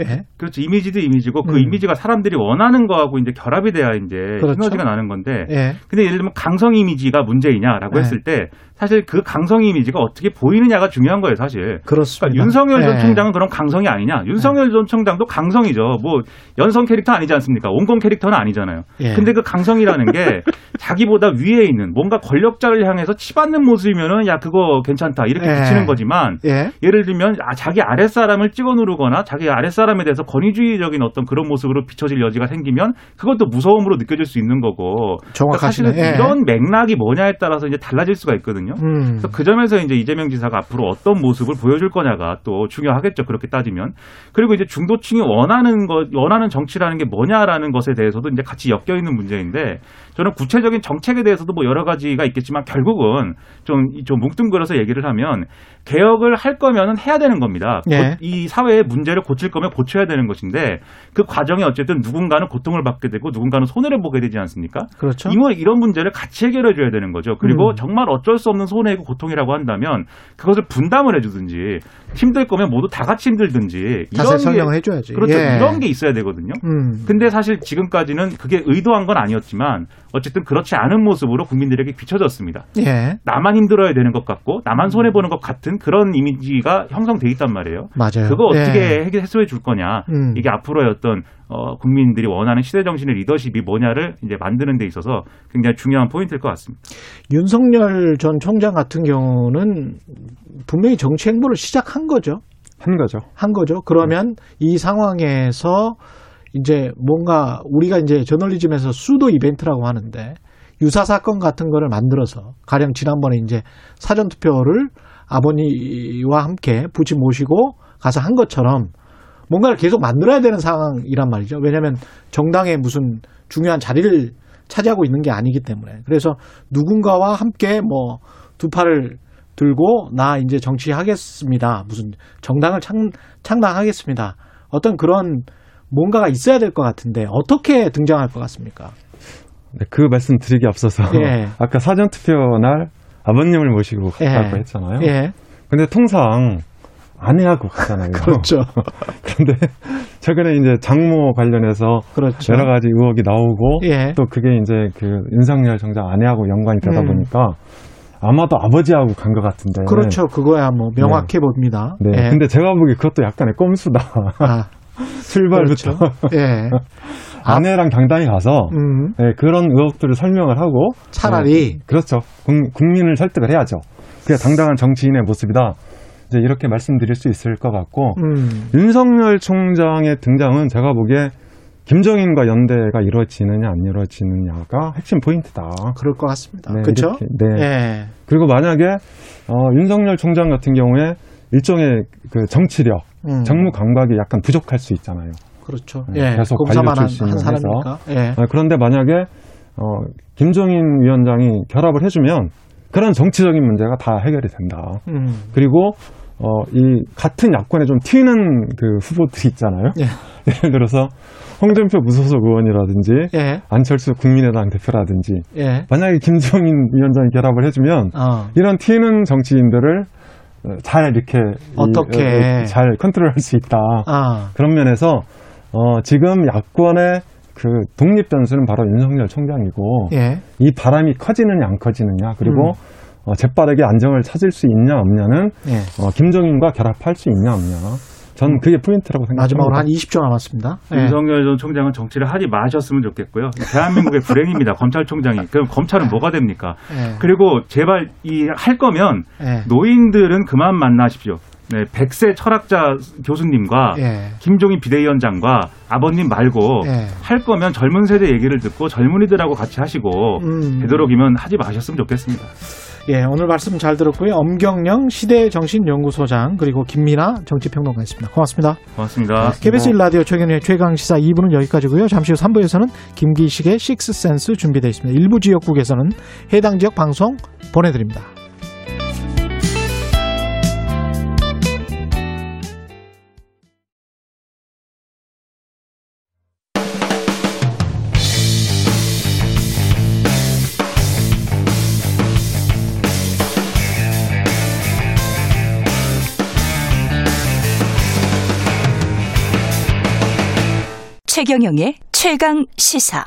예. 그렇죠. 이미지도 이미지고 그 음. 이미지가 사람들이 원하는 거하고 이제 결합이 돼야 이제 그렇죠. 시너지가 나는 건데. 예. 근데 예를 들면 강성 이미지가 문제이냐라고 네. 했을 때 사실 그 강성 이미지가 어떻게 보이느냐가 중요한 거예요, 사실. 그렇습니다. 그러니까 윤석열 전 예. 총장은 그런 강성이 아니냐? 윤석열 전 총장도 강성이죠. 뭐 연성 캐릭터 아니지 않습니까? 온건 캐릭터는 아니잖아요. 예. 근데 그 강성이라는 게 자기보다 위에 있는 뭔가 권력자를 향해서 치받는 모습이면은 야 그거 괜찮다 이렇게 예. 비치는 거지만 예. 예를 들면 아, 자기 아랫사람을 찍어 누르거나 자기 아랫사람에 대해서 권위주의적인 어떤 그런 모습으로 비춰질 여지가 생기면 그것도 무서움으로 느껴질 수 있는 거고 그러니까 정확하시네. 사실은 예. 이런 맥락이 뭐냐에 따라서 이제 달라질 수가 있거든요. 음. 그래서 그 점에서 이제 이재명 지사가 앞으로 어떤 모습을 보여줄 거냐가 또 중요하겠죠. 그렇게 따지면. 그리고 이제 중도층이 원하는 것, 원하는 정치라는 게 뭐냐라는 것에 대해서도 이제 같이 엮여 있는 문제인데 저는 구체적인 정책에 대해서도 뭐 여러 가지가 있겠지만 결국은 좀, 이- 좀 뭉뚱그려서 얘기를 하면 개혁을 할 거면은 해야 되는 겁니다. 예. 고- 이 사회의 문제를 고칠 거면 고쳐야 되는 것인데 그 과정이 어쨌든 누군가는 고통을 받게 되고 누군가는 손해를 보게 되지 않습니까? 그렇죠. 이거 이런 문제를 같이 해결해 줘야 되는 거죠. 그리고 음. 정말 어쩔 수 없는 손해이고 고통이라고 한다면 그것을 분담을 해주든지 힘들 거면 모두 다 같이 힘들든지 이런 설명을 게 해줘야지. 그렇죠. 예. 이런 게 있어야 되거든요. 음. 근데 사실 지금까지는 그게 의도한 건 아니었지만 어쨌든 그렇지 않은 모습으로 국민들에게 비춰졌습니다. 예. 나만 힘들어야 되는 것 같고 나만 손해 보는 것 같은 그런 이미지가 형성돼 있단 말이에요. 맞아요. 그거 어떻게 예. 해결- 해소해 줄 거냐. 음. 이게 앞으로의 어떤 어, 국민들이 원하는 시대 정신의 리더십이 뭐냐를 이제 만드는 데 있어서 굉장히 중요한 포인트일 것 같습니다. 윤석열 전 총장 같은 경우는 분명히 정치 행보를 시작한 거죠. 한 거죠. 한 거죠. 그러면 이 상황에서 이제 뭔가 우리가 이제 저널리즘에서 수도 이벤트라고 하는데 유사 사건 같은 거를 만들어서 가령 지난번에 이제 사전 투표를 아버지와 함께 부치 모시고 가서 한 것처럼 뭔가를 계속 만들어야 되는 상황이란 말이죠. 왜냐하면 정당의 무슨 중요한 자리를 차지하고 있는 게 아니기 때문에 그래서 누군가와 함께 뭐 두 팔을 들고 나 이제 정치하겠습니다. 무슨 정당을 창, 창당하겠습니다. 어떤 그런 뭔가가 있어야 될 것 같은데 어떻게 등장할 것 같습니까? 네, 그 말씀 드리기 앞서서 예. 아까 사전 투표 날 아버님을 모시고 예. 갔다고 했잖아요. 예. 근데 통상 아내하고 가잖아요. 그렇죠. 그런데 최근에 이제 장모 관련해서 그렇죠. 여러 가지 의혹이 나오고 예. 또 그게 이제 그 윤석열 정장 아내하고 연관이 되다 음. 보니까 아마도 아버지하고 간 것 같은데. 그렇죠. 그거야 뭐 명확해 봅니다. 네. 예. 근데 제가 보기 그것도 약간의 꼼수다. 아, 출발부터 그렇죠. 예. 아내랑 강당에 가서 음. 네, 그런 의혹들을 설명을 하고 차라리 네, 그렇죠. 국- 국민을 설득을 해야죠. 그게 당당한 정치인의 모습이다. 이제 이렇게 말씀드릴 수 있을 것 같고 음. 윤석열 총장의 등장은 제가 보기에 김정인과 연대가 이루어지느냐 안 이루어지느냐가 핵심 포인트다. 그럴 것 같습니다. 네, 그렇죠? 네. 예. 그리고 만약에 어, 윤석열 총장 같은 경우에 일종의 그 정치력, 음. 정무 감각이 약간 부족할 수 있잖아요. 그렇죠. 네, 예. 계속 관료. 사람이니까. 예. 아, 그런데 만약에 어, 김종인 위원장이 결합을 해주면 그런 정치적인 문제가 다 해결이 된다. 음. 그리고 어, 이 같은 야권에 좀 튀는 그 후보들이 있잖아요. 예. 예를 들어서 홍준표 무소속 의원이라든지 예. 안철수 국민의당 대표라든지 예. 만약에 김종인 위원장이 결합을 해주면 어. 이런 튀는 정치인들을 어, 잘 이렇게 이, 어떻게. 어, 잘 컨트롤할 수 있다. 아. 그런 면에서 어, 지금 야권의 그 독립 변수는 바로 윤석열 총장이고 예. 이 바람이 커지느냐 안 커지느냐 그리고 음. 어, 재빠르게 안정을 찾을 수 있냐 없냐는 예. 어, 김종인과 결합할 수 있냐 없냐. 전 그게 포인트라고 생각합니다. 마지막으로 한 20초 남았습니다. 예. 윤석열 전 총장은 정치를 하지 마셨으면 좋겠고요. 대한민국의 불행입니다. 검찰총장이. 그럼 검찰은 뭐가 됩니까? 예. 그리고 제발 이 할 거면 예. 노인들은 그만 만나십시오. 네, 백세 철학자 교수님과 예. 김종인 비대위원장과 아버님 말고 예. 할 거면 젊은 세대 얘기를 듣고 젊은이들하고 같이 하시고 음. 되도록이면 하지 마셨으면 좋겠습니다. 예, 오늘 말씀 잘 들었고요. 엄경영 시대정신연구소장 그리고 김민아 정치평론가였습니다. 고맙습니다. 고맙습니다. KBS 1라디오 최경의 최강시사 2부는 여기까지고요. 잠시 후 3부에서는 김기식의 식스센스 준비되어 있습니다. 일부 지역국에서는 해당 지역 방송 보내드립니다. 최경영의 최강 시사.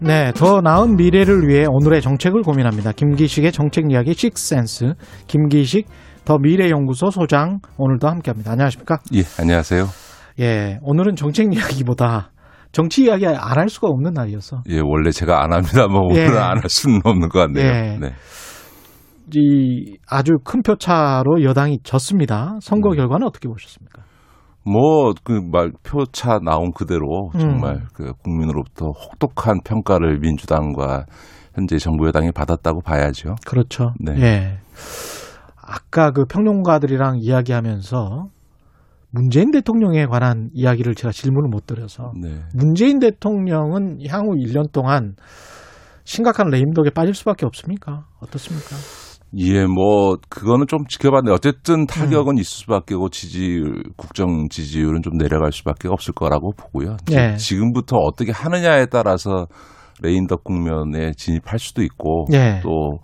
네, 더 나은 미래를 위해 오늘의 정책을 고민합니다. 김기식의 정책 이야기 식센스 김기식 더 미래연구소 소장 오늘도 함께합니다. 안녕하십니까? 예, 안녕하세요. 예, 오늘은 정책 이야기보다 정치 이야기 안 할 수가 없는 날이어서 예, 원래 제가 안 합니다. 뭐 예. 오늘은 안할 수는 없는 것 같네요. 예. 네. 이 아주 큰 표차로 여당이 졌습니다. 음. 선거 결과는 어떻게 보셨습니까? 뭐그말 표차 나온 그대로 음. 정말 그 국민으로부터 혹독한 평가를 민주당과 현재 정부 여당이 받았다고 봐야죠. 그렇죠. 네. 예. 아까 그 평론가들이랑 이야기하면서 문재인 대통령에 관한 이야기를 제가 질문을 못 드려서 네. 문재인 대통령은 향후 1년 동안 심각한 레임덕에 빠질 수밖에 없습니까? 어떻습니까? 예, 뭐 그거는 좀 지켜봤는데 어쨌든 타격은 음. 있을 수밖에 없고 지지율, 국정 지지율은 좀 내려갈 수밖에 없을 거라고 보고요. 지- 예. 지금부터 어떻게 하느냐에 따라서 레인덕 국면에 진입할 수도 있고 예. 또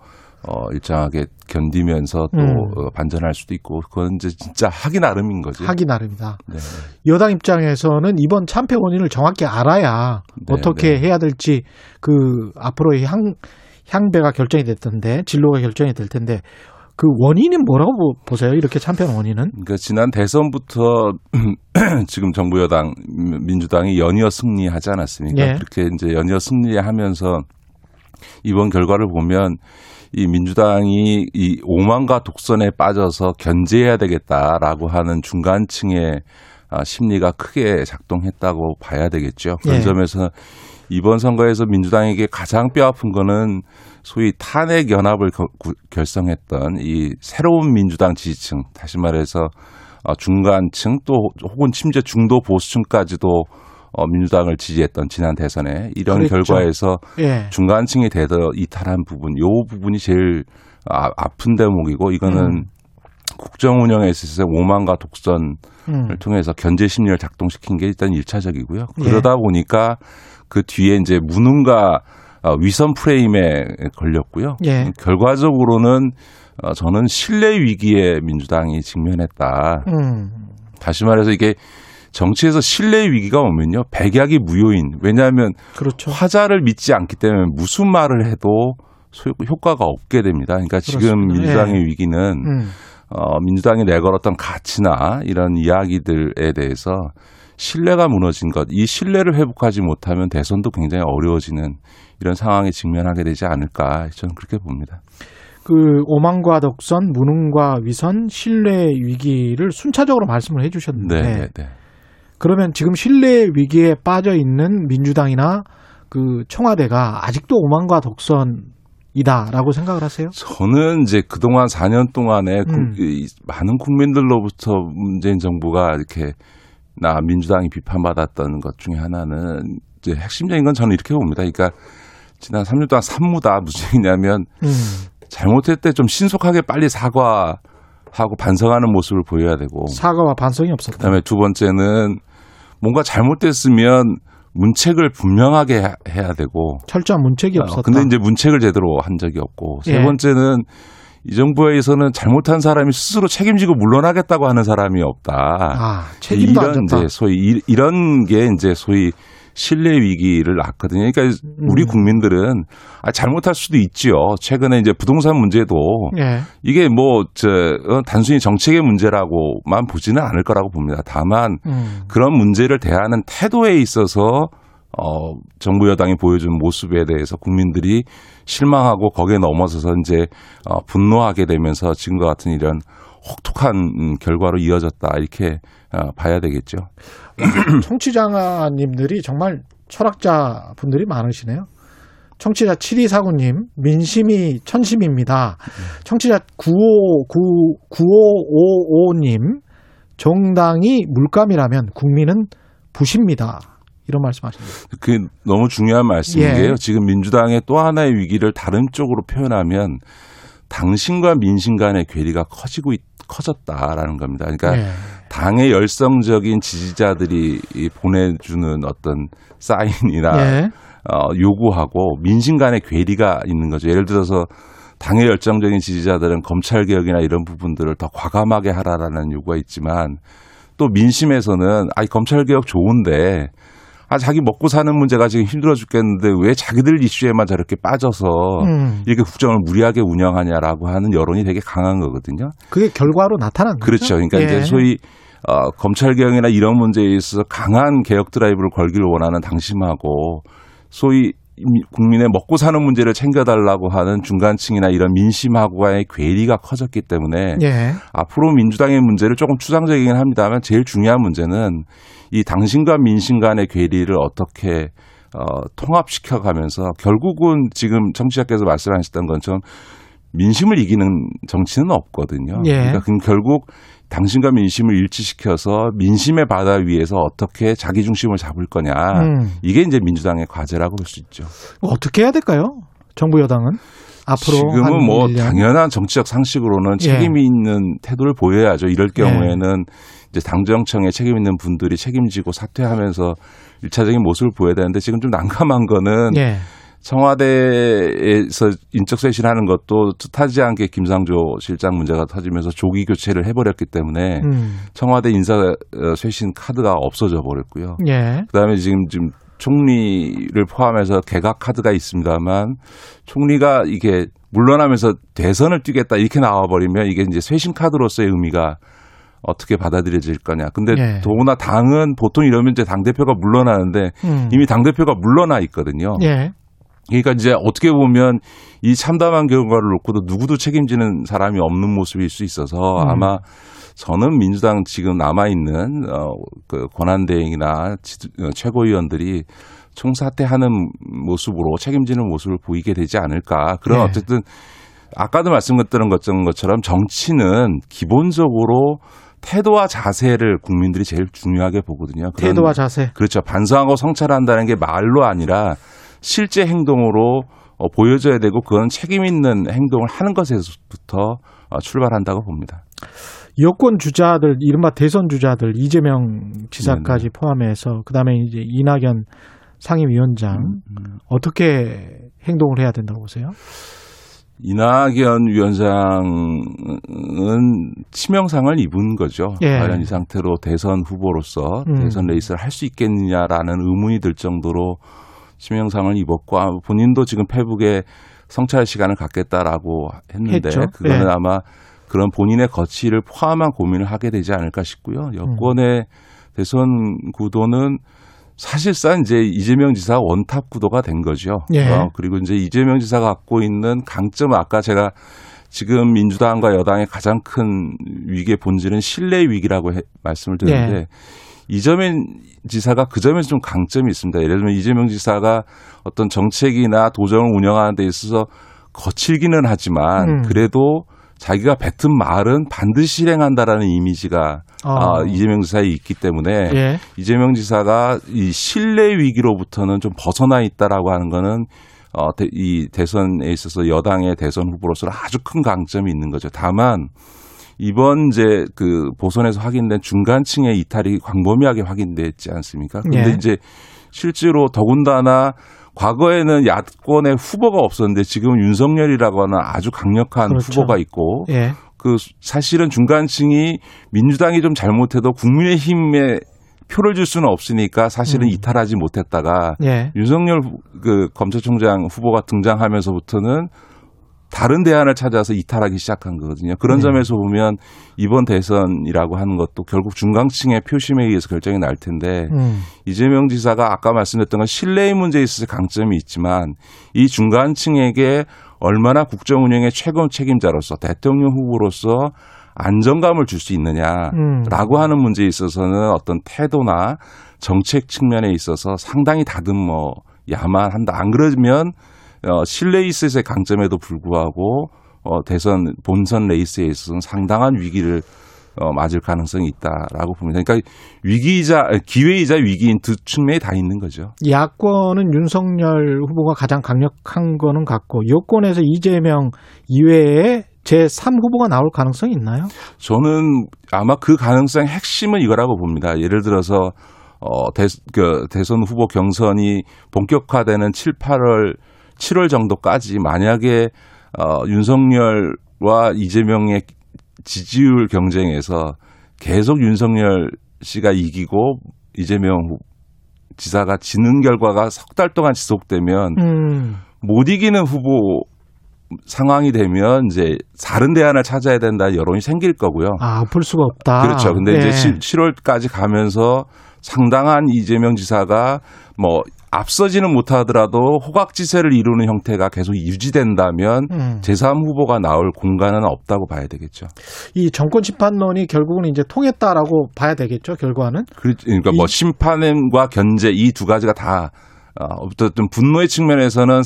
어, 일정하게 견디면서 또 음. 어, 반전할 수도 있고 그건 이제 진짜 하기 나름인 거죠. 하기 나름이다. 네. 여당 입장에서는 이번 참패 원인을 정확히 알아야 네, 어떻게 네. 해야 될지 그 앞으로의 향 향배가 결정이 됐던데 진로가 결정이 될 텐데 그 원인은 뭐라고 보- 보세요? 이렇게 참패한 원인은? 그러니까 지난 대선부터 지금 정부 여당 민주당이 연이어 승리하지 않았습니까? 예. 그렇게 이제 연이어 승리하면서 이번 결과를 보면 이 민주당이 이 오만과 독선에 빠져서 견제해야 되겠다라고 하는 중간층의 아, 심리가 크게 작동했다고 봐야 되겠죠. 그런 예. 점에서 이번 선거에서 민주당에게 가장 뼈아픈 거는 소위 탄핵 연합을 결성했던 이 새로운 민주당 지지층, 다시 말해서 어, 중간층 또 혹은 심지어 중도 보수층까지도 어, 민주당을 지지했던 지난 대선에 이런 그랬죠. 결과에서 예. 중간층이 대더 이탈한 부분, 요 부분이 제일 아, 아픈 대목이고 이거는 음. 국정 운영에 있어서 오만과 독선을 음. 통해서 견제 심리를 작동시킨 게 일단 일차적이고요 예. 그러다 보니까 그 뒤에 이제 무능과 어, 위선 프레임에 걸렸고요. 예. 결과적으로는 어, 저는 신뢰 위기에 민주당이 직면했다. 음. 다시 말해서 이게 정치에서 신뢰 위기가 오면요. 백약이 무효인. 왜냐하면 그렇죠. 화자를 믿지 않기 때문에 무슨 말을 해도 소- 효과가 없게 됩니다. 그러니까 지금 그렇습니다. 민주당의 예. 위기는 음. 어, 민주당이 내걸었던 가치나 이런 이야기들에 대해서 신뢰가 무너진 것, 이 신뢰를 회복하지 못하면 대선도 굉장히 어려워지는 이런 상황에 직면하게 되지 않을까 저는 그렇게 봅니다. 그 오만과 독선, 무능과 위선, 신뢰 위기를 순차적으로 말씀을 해주셨는데 네, 네, 네. 그러면 지금 신뢰 위기에 빠져 있는 민주당이나 그 청와대가 아직도 오만과 독선이다라고 생각을 하세요? 저는 이제 그동안 4년 동안에 국- 음. 이 많은 국민들로부터 문재인 정부가 이렇게 나 민주당이 비판받았던 것 중에 하나는 이제 핵심적인 건 저는 이렇게 봅니다. 그러니까 지난 3년 동안 산무다 무슨 얘기냐면 음. 잘못할 때좀 신속하게 빨리 사과하고 반성하는 모습을 보여야 되고 사과와 반성이 없었다. 그다음에 두 번째는 뭔가 잘못됐으면 문책을 분명하게 해- 해야 되고 철저한 문책이 없었다. 어, 근데 이제 문책을 제대로 한 적이 없고 세 예. 번째는 이 정부에서는 잘못한 사람이 스스로 책임지고 물러나겠다고 하는 사람이 없다. 아, 책임도 안 이런 졌다. 이제 소위 이- 이런 게 이제 소위 신뢰 위기를 낳거든요. 그러니까 우리 음. 국민들은 아, 잘못할 수도 있지요. 최근에 이제 부동산 문제도 예. 이게 뭐, 저, 어, 단순히 정책의 문제라고만 보지는 않을 거라고 봅니다. 다만, 음. 그런 문제를 대하는 태도에 있어서, 어, 정부 여당이 보여준 모습에 대해서 국민들이 실망하고 거기에 넘어서서 이제, 어, 분노하게 되면서 지금과 같은 이런 혹독한 음, 결과로 이어졌다. 이렇게 어, 봐야 되겠죠. 청취자님들이 정말 철학자 분들이 많으시네요. 청취자 7249님, 민심이 천심입니다. 청취자 959, 9555님, 정당이 물감이라면 국민은 부십니다. 이런 말씀 하십니다. 그게 너무 중요한 말씀인 예. 지금 민주당의 또 하나의 위기를 다른 쪽으로 표현하면 당신과 민심 간의 괴리가 커지고 있- 커졌다라는 겁니다. 그러니까 예. 당의 열성적인 지지자들이 이 보내주는 어떤 사인이나 예. 어, 요구하고 민심 간의 괴리가 있는 거죠. 예를 들어서 당의 열정적인 지지자들은 검찰 개혁이나 이런 부분들을 더 과감하게 하라라는 요구가 있지만 또 민심에서는 아이 검찰 개혁 좋은데 아 자기 먹고 사는 문제가 지금 힘들어 죽겠는데 왜 자기들 이슈에만 저렇게 빠져서 음. 이렇게 국정을 무리하게 운영하냐라고 하는 여론이 되게 강한 거거든요. 그게 결과로 나타난 거죠. 그렇죠. 그러니까 예. 이제 소위 어, 검찰 개혁이나 이런 문제에 있어서 강한 개혁 드라이브를 걸기를 원하는 당심하고 소위 국민의 먹고 사는 문제를 챙겨달라고 하는 중간층이나 이런 민심하고의 괴리가 커졌기 때문에 예. 앞으로 민주당의 문제를 조금 추상적이긴 합니다만 제일 중요한 문제는 이 당신과 민심 간의 괴리를 어떻게 어, 통합시켜 가면서 결국은 지금 청취자께서 말씀하셨던 것처럼 민심을 이기는 정치는 없거든요. 예. 그러니까 결국 당신과 민심을 일치시켜서 민심의 바다 위에서 어떻게 자기 중심을 잡을 거냐. 음. 이게 이제 민주당의 과제라고 볼 수 있죠. 어떻게 해야 될까요? 정부 여당은 앞으로 한 지금은 뭐 1년. 당연한 정치적 상식으로는 예. 책임 있는 태도를 보여야죠. 이럴 경우에는 이제 당정청에 책임 있는 분들이 책임지고 사퇴하면서 일차적인 모습을 보여야 되는데 지금 좀 난감한 거는 예. 청와대에서 인적 쇄신하는 것도 뜻하지 않게 김상조 실장 문제가 터지면서 조기 교체를 해버렸기 때문에 음. 청와대 인사 어, 쇄신 카드가 없어져 버렸고요. 예. 그다음에 지금 지금 총리를 포함해서 개각 카드가 있습니다만 총리가 이게 물러나면서 대선을 뛰겠다 이렇게 나와버리면 이게 이제 쇄신 카드로서의 의미가 어떻게 받아들여질 거냐. 근데 예. 더구나 당은 보통 이러면 이제 당 대표가 물러나는데 음. 이미 당 대표가 물러나 있거든요. 예. 그러니까 이제 어떻게 보면 이 참담한 결과를 놓고도 누구도 책임지는 사람이 없는 모습일 수 있어서 음. 아마 저는 민주당 지금 남아 있는 어그 권한 대행이나 지- 어, 최고위원들이 총사퇴하는 모습으로 책임지는 모습을 보이게 되지 않을까. 그런 네. 어쨌든 아까도 말씀드렸던 것처럼 정치는 기본적으로 태도와 자세를 국민들이 제일 중요하게 보거든요. 태도와 자세. 그렇죠. 반성하고 성찰한다는 게 말로 아니라 실제 행동으로 어, 보여줘야 되고 그건 책임 있는 행동을 하는 것에서부터 어, 출발한다고 봅니다. 여권 주자들 이른바 대선 주자들 이재명 지사까지 네, 포함해서 그다음에 이제 이낙연 상임위원장 음, 어떻게 행동을 해야 된다고 보세요? 이낙연 위원장은 치명상을 입은 거죠. 예. 과연 이 상태로 대선 후보로서 음. 대선 레이스를 할 수 있겠느냐라는 의문이 들 정도로 치명상을 입었고 아, 본인도 지금 페북에 성찰 시간을 갖겠다라고 했는데 했죠. 그거는 예. 아마 그런 본인의 거취를 포함한 고민을 하게 되지 않을까 싶고요. 여권의 대선 구도는 사실상 이제 이재명 지사 원탑 구도가 된 거죠. 예. 어, 그리고 이제 이재명 지사가 갖고 있는 강점은 아까 제가 지금 민주당과 여당의 가장 큰 위기의 본질은 신뢰 위기라고 해- 말씀을 드렸는데 예. 이재명 지사가 그 점에서 좀 강점이 있습니다. 예를 들면 이재명 지사가 어떤 정책이나 도정을 운영하는 데 있어서 거칠기는 하지만 음. 그래도 자기가 뱉은 말은 반드시 실행한다라는 이미지가 어. 아, 이재명 지사에 있기 때문에 예. 이재명 지사가 이 신뢰 위기로부터는 좀 벗어나 있다라고 하는 거는 어, 대- 이 대선에 있어서 여당의 대선 후보로서 아주 큰 강점이 있는 거죠. 다만 이번 이제 그 보선에서 확인된 중간층의 이탈이 광범위하게 확인됐지 않습니까? 근데 예. 이제 실제로 더군다나 과거에는 야권의 후보가 없었는데 지금 윤석열이라고 하는 아주 강력한 그렇죠. 후보가 있고 예. 그 사실은 중간층이 민주당이 좀 잘못해도 국민의힘에 표를 줄 수는 없으니까 사실은 음. 이탈하지 못했다가 예. 윤석열 후- 그 검찰총장 후보가 등장하면서부터는 다른 대안을 찾아서 이탈하기 시작한 거거든요. 그런 네. 점에서 보면 이번 대선이라고 하는 것도 결국 중간층의 표심에 의해서 결정이 날 텐데 음. 이재명 지사가 아까 말씀드렸던 건 신뢰의 문제에 있어서 강점이 있지만 이 중간층에게 얼마나 국정 운영의 최고 책임자로서 대통령 후보로서 안정감을 줄수 음. 있느냐라고 하는 문제에 있어서는 어떤 태도나 정책 측면에 있어서 상당히 다듬어 야만 한다. 안 그러면 어, 신뢰 있어서의 강점에도 불구하고 어, 대선 본선 레이스에 있어서는 상당한 위기를 어, 맞을 가능성이 있다라고 봅니다. 그러니까 위기이자 기회이자 위기인 두 측면이 다 있는 거죠. 야권은 윤석열 후보가 가장 강력한 거는 같고 여권에서 이재명 이외에 제3 후보가 나올 가능성이 있나요? 저는 아마 그 가능성의 핵심은 이거라고 봅니다. 예를 들어서 어, 대, 그 대선 후보 경선이 본격화되는 7, 8월, 7월 정도까지 만약에 어, 윤석열과 이재명의 지지율 경쟁에서 계속 윤석열 씨가 이기고 이재명 후- 지사가 지는 결과가 석 달 동안 지속되면 음. 못 이기는 후보 상황이 되면 이제 다른 대안을 찾아야 된다 여론이 생길 거고요. 아, 볼 수가 없다. 그렇죠. 근데 예. 이제 7월까지 가면서 상당한 이재명 지사가 뭐 앞서지는 못하더라도 호각지세를 이루는 형태가 계속 유지된다면 음. 제3 후보가 나올 공간은 없다고 봐야 되겠죠. 이 정권 심판론이 결국은 이제 통했다라고 봐야 되겠죠, 결과는. 그러니까 뭐 심판과 견제 이 두 가지가 다 어, 어쨌든 분노의 측면에서는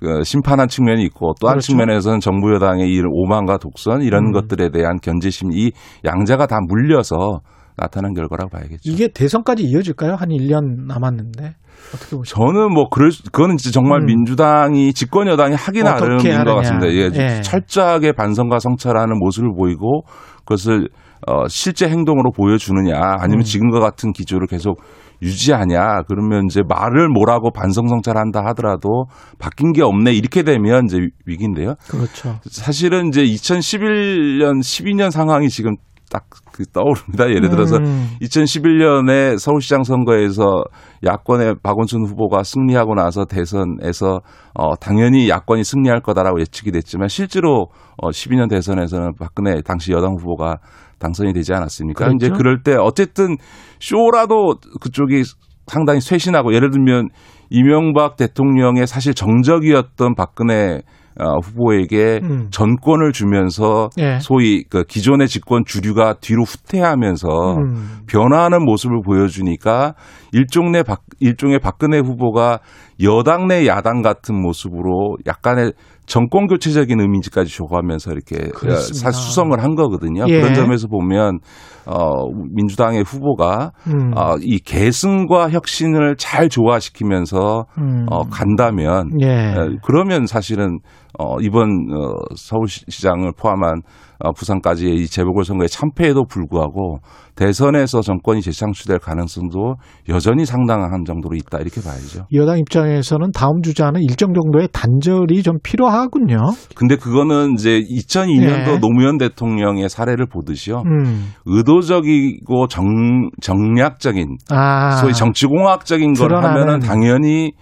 그 심판한 측면이 있고 또한 그렇죠. 측면에서는 정부 여당의 이 오만과 독선 이런 음. 것들에 대한 견제심 이 양자가 다 물려서 나타난 결과라고 봐야겠죠. 이게 대선까지 이어질까요? 한 1년 남았는데. 어떻게 보십니까? 저는 뭐 그럴 수- 그거는 진짜 정말 음. 민주당이 집권 여당이 하기 나름인 것. 같습니다. 예, 예. 철저하게 반성과 성찰하는 모습을 보이고 그것을 어, 실제 행동으로 보여주느냐 아니면 음. 지금과 같은 기조를 계속 유지하냐 그러면 이제 말을 뭐라고 반성 성찰한다 하더라도 바뀐 게 없네 이렇게 되면 이제 위기인데요. 그렇죠. 사실은 이제 2011년 12년 상황이 지금 딱그 떠오릅니다. 예를 들어서 음. 2011년에 서울시장 선거에서 야권의 박원순 후보가 승리하고 나서 대선에서 어 당연히 야권이 승리할 거다라고 예측이 됐지만 실제로 어 12년 대선에서는 박근혜 당시 여당 후보가 당선이 되지 않았습니까? 그렇죠. 이제 그럴 때 어쨌든 쇼라도 그쪽이 상당히 쇄신하고 예를 들면 이명박 대통령의 사실 정적이었던 박근혜 어, 후보에게 음. 전권을 주면서 예. 소위 그 기존의 집권 주류가 뒤로 후퇴하면서 음. 변화하는 모습을 보여주니까 일종의 박, 일종의 박근혜 후보가 여당 내 야당 같은 모습으로 약간의 정권 교체적인 이미지까지 줘가면서 이렇게 그렇습니다. 사- 수성을 한 거거든요. 예. 그런 점에서 보면 어 민주당의 후보가 음. 어, 이 계승과 혁신을 잘 조화시키면서 음. 어, 간다면 예. 에, 그러면 사실은 어, 이번 어, 서울시장을 포함한 어, 부산까지의 이 재보궐선거의 참패에도 불구하고 대선에서 정권이 재창출될 가능성도 여전히 상당한 정도로 있다 이렇게 봐야죠. 여당 입장에서는 다음 주자는 일정 정도의 단절이 좀 필요하군요. 근데 그거는 이제 2002년도 예. 노무현 대통령의 사례를 보듯이요. 음. 의도적이고 정, 정략적인 아. 소위 정치공학적인 걸. 하면은 당연히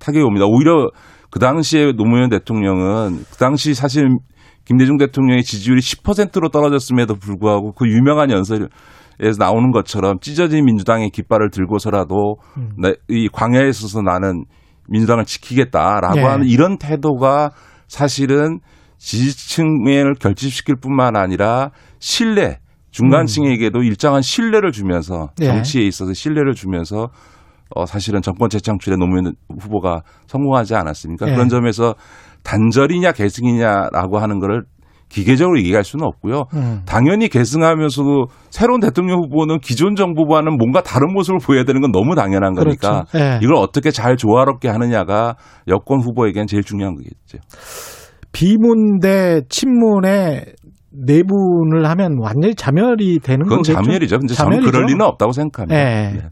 타격이 옵니다. 오히려 그 당시에 노무현 대통령은 그 당시 사실 김대중 대통령의 지지율이 10%로 떨어졌음에도 불구하고 그 유명한 연설에서 나오는 것처럼 찢어진 민주당의 깃발을 들고서라도 음. 나- 이 광야에 있어서 나는 민주당을 지키겠다라고 예. 하는 이런 태도가 사실은 지지층을 결집시킬 뿐만 아니라 신뢰 중간층에게도 일정한 신뢰를 주면서 예. 정치에 있어서 신뢰를 주면서 어 사실은 정권 재창출에 노무현 후보가 성공하지 않았습니까? 예. 그런 점에서 단절이냐 계승이냐라고 하는 거를 기계적으로 얘기할 수는 없고요. 음. 당연히 계승하면서도 새로운 대통령 후보는 기존 정부와는 뭔가 다른 모습을 보여야 되는 건 너무 당연한 거니까 그렇죠. 예. 이걸 어떻게 잘 조화롭게 하느냐가 여권 후보에겐 제일 중요한 거겠죠. 비문 대 친문의 내분을 하면 완전히 자멸이 되는 그건 거겠죠. 자멸이죠. 근데 저는 자멸이죠. 그럴 리는 없다고 생각합니다. 예. 네.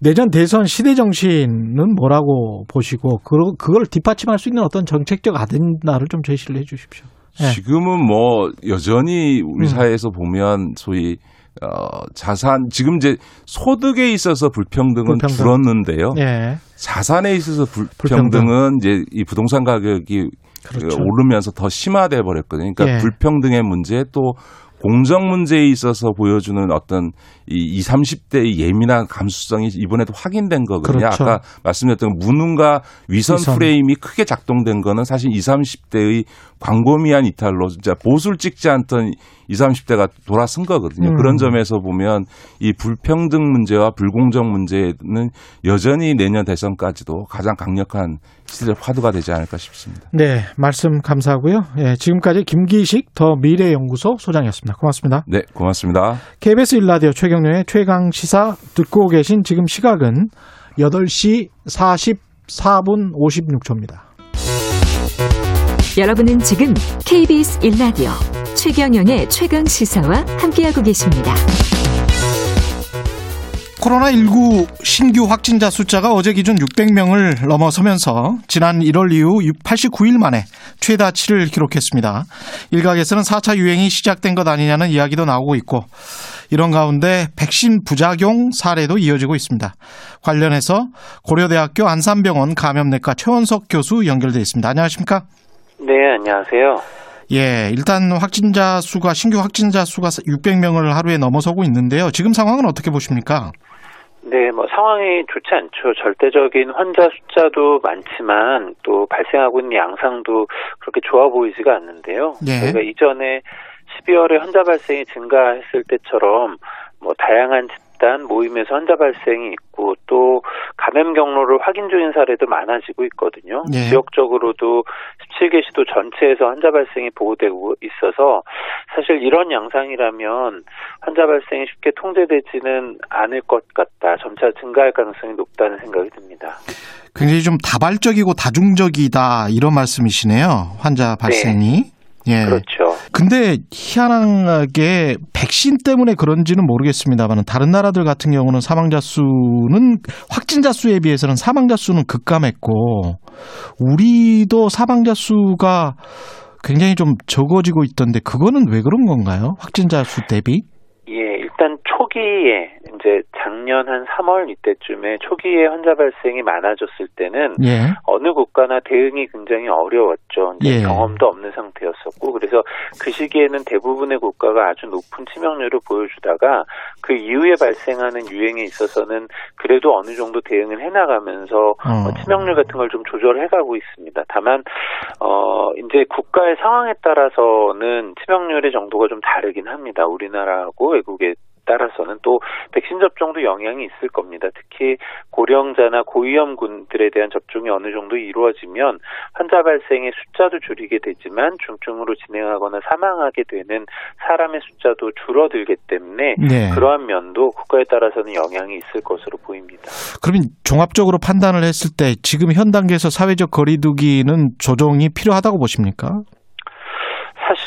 내년 대선 시대 정신은 뭐라고 보시고 그- 그걸 뒷받침할 수 있는 어떤 정책적 아젠다를 좀 제시를 해 주십시오. 예. 지금은 뭐 여전히 우리 음. 사회에서 보면 소위 어 자산 지금 이제 소득에 있어서 불평등은 불평등. 줄었는데요. 예. 자산에 있어서 불평등은 이제 이 부동산 가격이 그렇죠. 그 오르면서 더 심화돼 버렸거든요. 그러니까 예. 불평등의 문제 또 공정 문제에 있어서 보여주는 어떤 이 20, 30대의 예민한 감수성이 이번에도 확인된 거거든요. 그렇죠. 아까 말씀드렸던 무능과 위선, 위선. 프레임이 크게 작동된 거는 사실 20, 30대의 광범위한 이탈로 진짜 보수를 찍지 않던 20, 30대가 돌아선 거거든요. 음. 그런 점에서 보면 이 불평등 문제와 불공정 문제는 여전히 내년 대선까지도 가장 강력한 시대 화두가 되지 않을까 싶습니다. 네, 말씀 감사하고요. 예, 지금까지 김기식 더 미래연구소 소장이었습니다. 고맙습니다. 네, 고맙습니다. KBS 일라디오 최경련의 최강 시사 듣고 계신 지금 시각은 8시 44분 56초입니다. 여러분은 지금 KBS 1라디오 최경영의 최강 시사와 함께하고 계십니다. 코로나19 신규 확진자 숫자가 어제 기준 600명을 넘어서면서 지난 1월 이후 89일 만에 최다치를 기록했습니다. 일각에서는 4차 유행이 시작된 것 아니냐는 이야기도 나오고 있고 이런 가운데 백신 부작용 사례도 이어지고 있습니다. 관련해서 고려대학교 안산병원 감염내과 최원석 교수 연결돼 있습니다. 안녕하십니까? 네, 안녕하세요. 예, 일단 확진자 수가 신규 확진자 수가 600명을 하루에 넘어서고 있는데요. 지금 상황은 어떻게 보십니까? 네, 뭐 상황이 좋지 않죠. 절대적인 환자 숫자도 많지만 또 발생하고 있는 양상도 그렇게 좋아 보이지가 않는데요. 예. 저희가 이전에 12월에 환자 발생이 증가했을 때처럼 뭐 다양한 집단 모임에서 환자 발생이 있고 또 감염 경로를 확인 중인 사례도 많아지고 있거든요. 예. 지역적으로도 17개 시도 전체에서 환자 발생이 보고되고 있어서 사실 이런 양상이라면 환자 발생이 쉽게 통제되지는 않을 것 같다. 점차 증가할 가능성이 높다는 생각이 듭니다. 굉장히 좀 다발적이고 다중적이다 이런 말씀이시네요. 환자 발생이. 예. 그렇죠. 근데 희한하게 백신 때문에 그런지는 모르겠습니다만 다른 나라들 같은 경우는 사망자 수는 확진자 수에 비해서는 사망자 수는 급감했고 우리도 사망자 수가 굉장히 좀 적어지고 있던데 그거는 왜 그런 건가요? 확진자 수 대비? 예, 일단 초기에 이제 작년 한 3월 이때쯤에 초기에 환자 발생이 많아졌을 때는 예. 어느 국가나 대응이 굉장히 어려웠죠. 이제 예. 경험도 없는 상태였었고 그래서 그 시기에는 대부분의 국가가 아주 높은 치명률을 보여주다가 그 이후에 발생하는 유행에 있어서는 그래도 어느 정도 대응을 해나가면서 어. 어, 치명률 같은 걸 좀 조절해가고 있습니다. 다만 어 이제 국가의 상황에 따라서는 치명률의 정도가 좀 다르긴 합니다. 우리나라하고 외국에 따라서는 또 백신 접종도 영향이 있을 겁니다. 특히 고령자나 고위험군들에 대한 접종이 어느 정도 이루어지면 환자 발생의 숫자도 줄이게 되지만 중증으로 진행하거나 사망하게 되는 사람의 숫자도 줄어들기 때문에 네. 그러한 면도 국가에 따라서는 영향이 있을 것으로 보입니다. 그러면 종합적으로 판단을 했을 때 지금 현 단계에서 사회적 거리두기는 조정이 필요하다고 보십니까?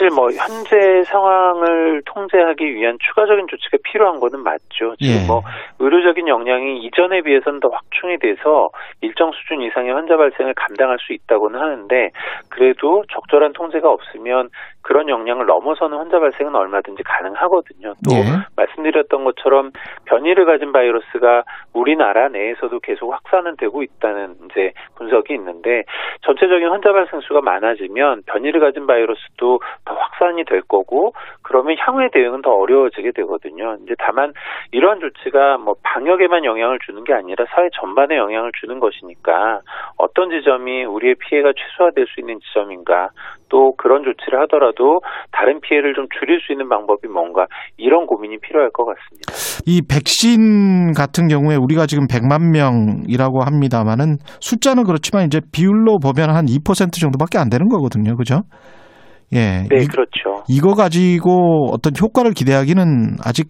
사실 뭐 현재 상황을 통제하기 위한 추가적인 조치가 필요한 거는 맞죠. 지금 예. 뭐 의료적인 역량이 이전에 비해서는 더 확충이 돼서 일정 수준 이상의 환자 발생을 감당할 수 있다고는 하는데 그래도 적절한 통제가 없으면 그런 역량을 넘어서는 환자 발생은 얼마든지 가능하거든요. 또 예. 말씀드렸던 것처럼 변이를 가진 바이러스가 우리나라 내에서도 계속 확산은 되고 있다는 이제 분석이 있는데 전체적인 환자 발생 수가 많아지면 변이를 가진 바이러스도 더 확산이 될 거고 그러면 향후의 대응은 더 어려워지게 되거든요. 이제 다만 이러한 조치가 뭐 방역에만 영향을 주는 게 아니라 사회 전반에 영향을 주는 것이니까 어떤 지점이 우리의 피해가 최소화될 수 있는 지점인가 또 그런 조치를 하더라도 다른 피해를 좀 줄일 수 있는 방법이 뭔가 이런 고민이 필요할 것 같습니다. 이 백신 같은 경우에 우리가 지금 100만 명이라고 합니다만은 숫자는 그렇지만 이제 비율로 보면 한 2% 정도밖에 안 되는 거거든요. 그죠? 예. 네, 이, 그렇죠. 이거 가지고 어떤 효과를 기대하기는 아직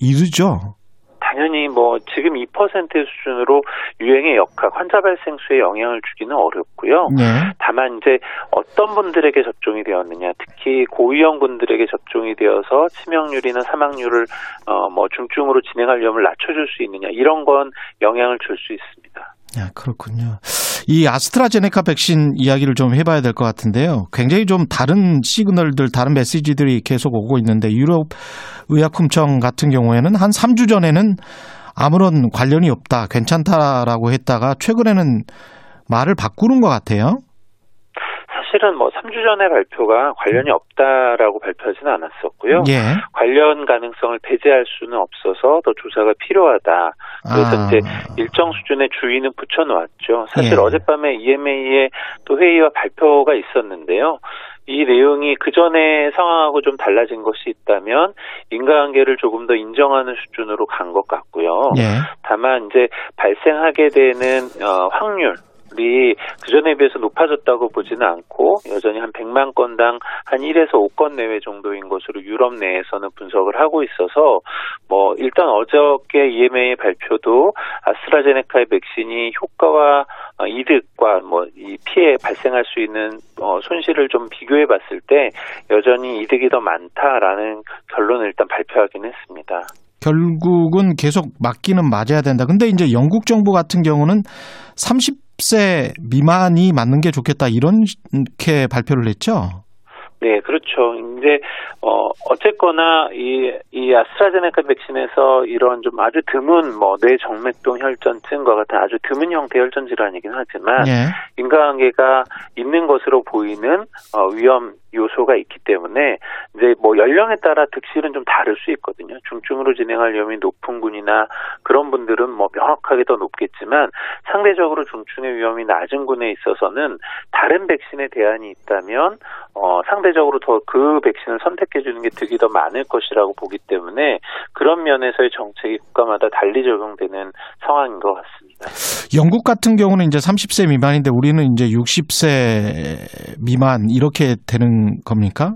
이르죠. 당연히 뭐 지금 2% 수준으로 유행의 역학, 환자 발생 수에 영향을 주기는 어렵고요. 예. 다만 이제 어떤 분들에게 접종이 되었느냐, 특히 고위험 분들에게 접종이 되어서 치명률이나 사망률을 어 뭐 중증으로 진행할 위험을 낮춰줄 수 있느냐 이런 건 영향을 줄 수 있습니다. 야, 그렇군요. 이 아스트라제네카 백신 이야기를 좀 해봐야 될 것 같은데요. 굉장히 좀 다른 시그널들, 다른 메시지들이 계속 오고 있는데 유럽 의약품청 같은 경우에는 한 3주 전에는 아무런 관련이 없다, 괜찮다라고 했다가 최근에는 말을 바꾸는 것 같아요. 사실은 뭐 3주 전에 발표가 관련이 없다라고 발표하지는 않았었고요. 예. 관련 가능성을 배제할 수는 없어서 더 조사가 필요하다. 그래서 아. 이제 일정 수준의 주의는 붙여놓았죠. 사실 예. 어젯밤에 EMA의 또 회의와 발표가 있었는데요. 이 내용이 그 전에 상황하고 좀 달라진 것이 있다면 인과관계를 조금 더 인정하는 수준으로 간 것 같고요. 예. 다만 이제 발생하게 되는 어, 확률 이 그전에 비해서 높아졌다고 보지는 않고 여전히 한 100만 건당 한 1에서 5건 내외 정도인 것으로 유럽 내에서는 분석을 하고 있어서 뭐 일단 어저께 EMA의 발표도 아스트라제네카의 백신이 효과와 어, 이득과 뭐 이 피해 발생할 수 있는 어, 손실을 좀 비교해 봤을 때 여전히 이득이 더 많다라는 결론을 일단 발표하긴 했습니다. 결국은 계속 맞기는 맞아야 된다. 근데 이제 영국 정부 같은 경우는 30 세 미만이 맞는 게 좋겠다 이렇게 발표를 했죠. 네, 그렇죠. 이제 어 어쨌거나 이 이 아스트라제네카 백신에서 이런 좀 아주 드문 뭐 뇌정맥동 혈전증과 같은 아주 드문 형태 혈전 질환이긴 하지만 예. 인과관계가 있는 것으로 보이는 어, 위험 요소가 있기 때문에 이제 뭐 연령에 따라 득실은 좀 다를 수 있거든요. 중증으로 진행할 위험이 높은 군이나 그런 분들은 뭐 명확하게 더 높겠지만 상대적으로 중증의 위험이 낮은 군에 있어서는 다른 백신에 대안이 있다면 어, 상대적으로 더 그 백신을 선택해 주는 게 득이 더 많을 것이라고 보기 때문에 그런 면에서의 정책이 국가마다 달리 적용되는 상황인 것 같습니다. 영국 같은 경우는 이제 30세 미만인데 우리는 이제 60세 미만 이렇게 되는 겁니까?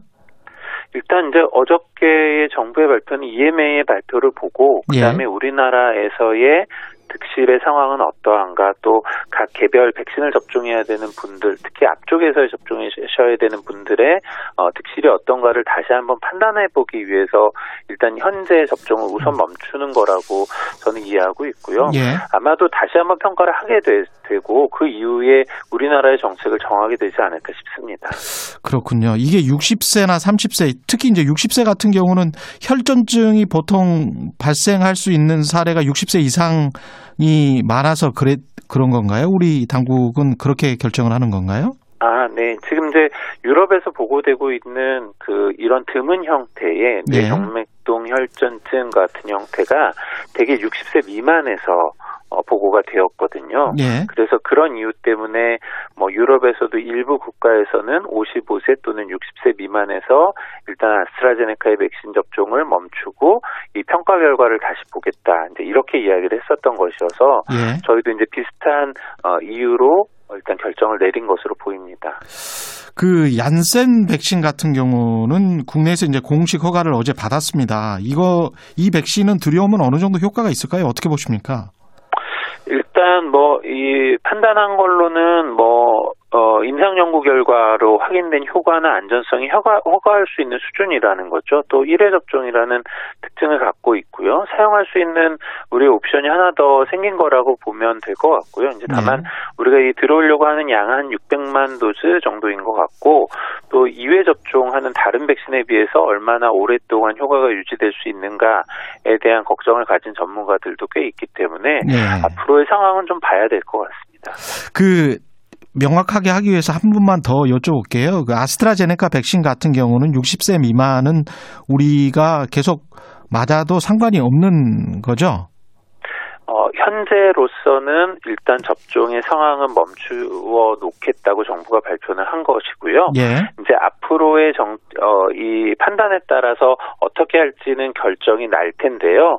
일단 이제 어저께의 정부의 발표는 EMA의 발표를 보고 예. 그다음에 우리나라에서의 득실의 상황은 어떠한가 또 각 개별 백신을 접종해야 되는 분들 특히 앞쪽에서 접종하셔야 되는 분들의 어, 득실이 어떤가를 다시 한번 판단해 보기 위해서 일단 현재 접종을 우선 멈추는 거라고 저는 이해하고 있고요. 예. 아마도 다시 한번 평가를 하게 되, 되고 그 이후에 우리나라의 정책을 정하게 되지 않을까 싶습니다. 그렇군요. 이게 60세나 30세, 특히 이제 60세 같은 경우는 혈전증이 보통 발생할 수 있는 사례가 60세 이상 이 많아서 그래 그런 건가요? 우리 당국은 그렇게 결정을 하는 건가요? 아, 네. 지금 이제 유럽에서 보고되고 있는 그 이런 드문 형태의 네. 뇌정맥동 혈전증 같은 형태가 대개 60세 미만에서 어, 보고가 되었거든요. 예. 그래서 그런 이유 때문에 뭐 유럽에서도 일부 국가에서는 55세 또는 60세 미만에서 일단 아스트라제네카의 백신 접종을 멈추고 이 평가 결과를 다시 보겠다. 이제 이렇게 이야기를 했었던 것이어서 예. 저희도 이제 비슷한 어, 이유로 일단 결정을 내린 것으로 보입니다. 그 얀센 백신 같은 경우는 국내에서 이제 공식 허가를 어제 받았습니다. 이거 이 백신은 들여오면 어느 정도 효과가 있을까요? 어떻게 보십니까? 일단 뭐 이 판단한 걸로는 뭐 어, 임상 연구 결과로 확인된 효과나 안전성이 허가, 허가할 수 있는 수준이라는 거죠. 또 1회 접종이라는 특징을 갖고 있고요. 사용할 수 있는 우리 옵션이 하나 더 생긴 거라고 보면 될 것 같고요. 이제 다만 우리가 이 들어오려고 하는 양은 한 600만 도즈 정도인 것 같고 또 2회 접종하는 다른 백신에 비해서 얼마나 오랫동안 효과가 유지될 수 있는가에 대한 걱정을 가진 전문가들도 꽤 있기 때문에 네. 앞으로의 상황은 좀 봐야 될 것 같습니다. 그 명확하게 하기 위해서 한 분만 더 여쭤볼게요. 그 아스트라제네카 백신 같은 경우는 60세 미만은 우리가 계속 맞아도 상관이 없는 거죠? 어, 현재로서는 일단 접종의 상황은 멈추어 놓겠다고 정부가 발표는 한 것이고요. 예. 이제 앞으로의 정, 어, 이 판단에 따라서 어떻게 할지는 결정이 날 텐데요.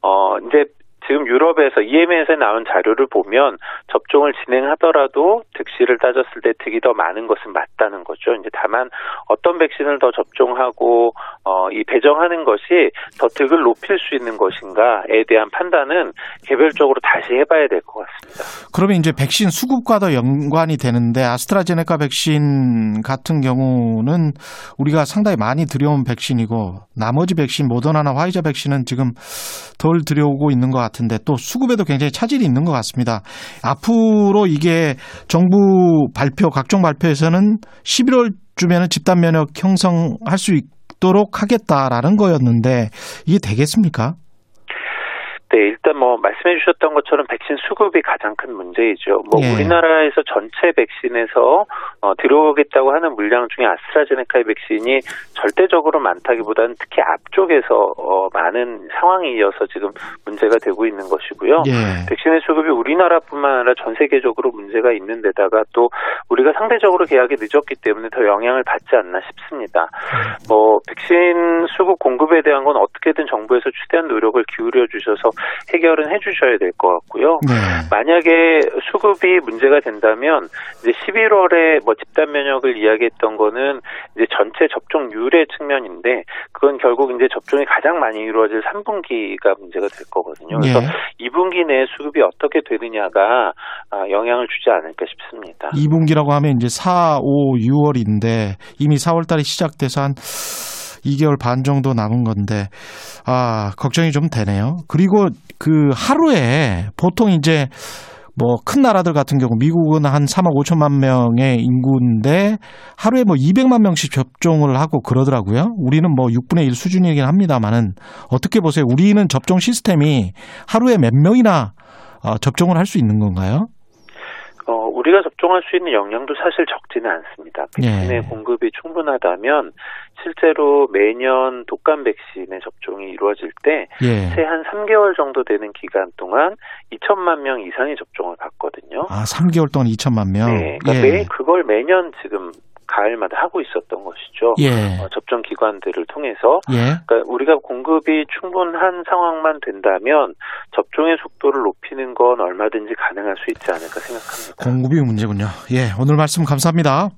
어, 이제 지금 유럽에서 EMA에서 나온 자료를 보면 접종을 진행하더라도 득실을 따졌을 때 득이 더 많은 것은 맞다는 거죠. 이제 다만 어떤 백신을 더 접종하고 어, 이 배정하는 것이 더 득을 높일 수 있는 것인가에 대한 판단은 개별적으로 다시 해봐야 될 것 같습니다. 그러면 이제 백신 수급과도 연관이 되는데 아스트라제네카 백신 같은 경우는 우리가 상당히 많이 들여온 백신이고 나머지 백신 모더나나 화이자 백신은 지금 덜 들여오고 있는 것 같 은데 또 수급에도 굉장히 차질이 있는 것 같습니다. 앞으로 이게 정부 발표 각종 발표에서는 11월 쯤에는 집단 면역 형성할 수 있도록 하겠다라는 거였는데 이게 되겠습니까? 네, 일단 뭐 말씀해 주셨던 것처럼 백신 수급이 가장 큰 문제이죠. 뭐 예. 우리나라에서 전체 백신에서 어, 들어오겠다고 하는 물량 중에 아스트라제네카의 백신이 절대적으로 많다기보다는 특히 앞쪽에서 어, 많은 상황이어서 지금 문제가 되고 있는 것이고요. 예. 백신의 수급이 우리나라뿐만 아니라 전 세계적으로 문제가 있는 데다가 또 우리가 상대적으로 계약이 늦었기 때문에 더 영향을 받지 않나 싶습니다. 뭐 백신 수급 공급에 대한 건 어떻게든 정부에서 최대한 노력을 기울여 주셔서 해결은 해주셔야 될 것 같고요. 네. 만약에 수급이 문제가 된다면 이제 11월에 뭐 집단 면역을 이야기했던 거는 이제 전체 접종률의 측면인데 그건 결국 이제 접종이 가장 많이 이루어질 3분기가 문제가 될 거거든요. 그래서 예. 2분기 내에 수급이 어떻게 되느냐가 아, 영향을 주지 않을까 싶습니다. 2분기라고 하면 이제 4, 5, 6월인데 이미 4월 달이 시작돼서 한 2개월 반 정도 남은 건데 아, 걱정이 좀 되네요. 그리고 그 하루에 보통 이제 뭐 큰 나라들 같은 경우 미국은 한 3억 5천만 명의 인구인데 하루에 뭐 200만 명씩 접종을 하고 그러더라고요. 우리는 뭐 6분의 1 수준이긴 합니다만은 어떻게 보세요? 우리는 접종 시스템이 하루에 몇 명이나 어, 접종을 할 수 있는 건가요? 어, 우리가 접종할 수 있는 영양도 사실 적지는 않습니다. 백신의 예. 공급이 충분하다면 실제로 매년 독감 백신의 접종이 이루어질 때 예. 채한 3개월 정도 되는 기간 동안 2천만 명 이상의 접종을 받거든요. 아, 3개월 동안 2천만 명. 네, 그러니까 예. 매 그걸 매년 지금 가을마다 하고 있었던 것이죠. 예. 어, 접종 기관들을 통해서 예. 그러니까 우리가 공급이 충분한 상황만 된다면 접종의 속도를 높이는 건 얼마든지 가능할 수 있지 않을까 생각합니다. 공급이 문제군요. 예, 오늘 말씀 감사합니다.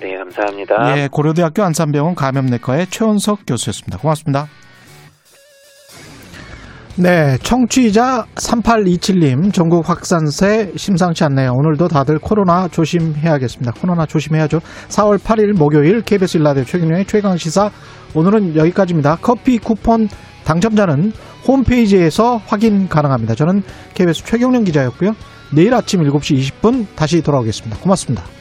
네, 감사합니다. 예, 고려대학교 안산병원 감염내과의 최원석 교수였습니다. 고맙습니다. 네, 청취자 3827님, 전국 확산세 심상치 않네요. 오늘도 다들 코로나 조심해야겠습니다. 코로나 조심해야죠. 4월 8일 목요일 KBS 일라디오 최경영의 최강 시사 오늘은 여기까지입니다. 커피 쿠폰 당첨자는 홈페이지에서 확인 가능합니다. 저는 KBS 최경영 기자였고요. 내일 아침 7시 20분 다시 돌아오겠습니다. 고맙습니다.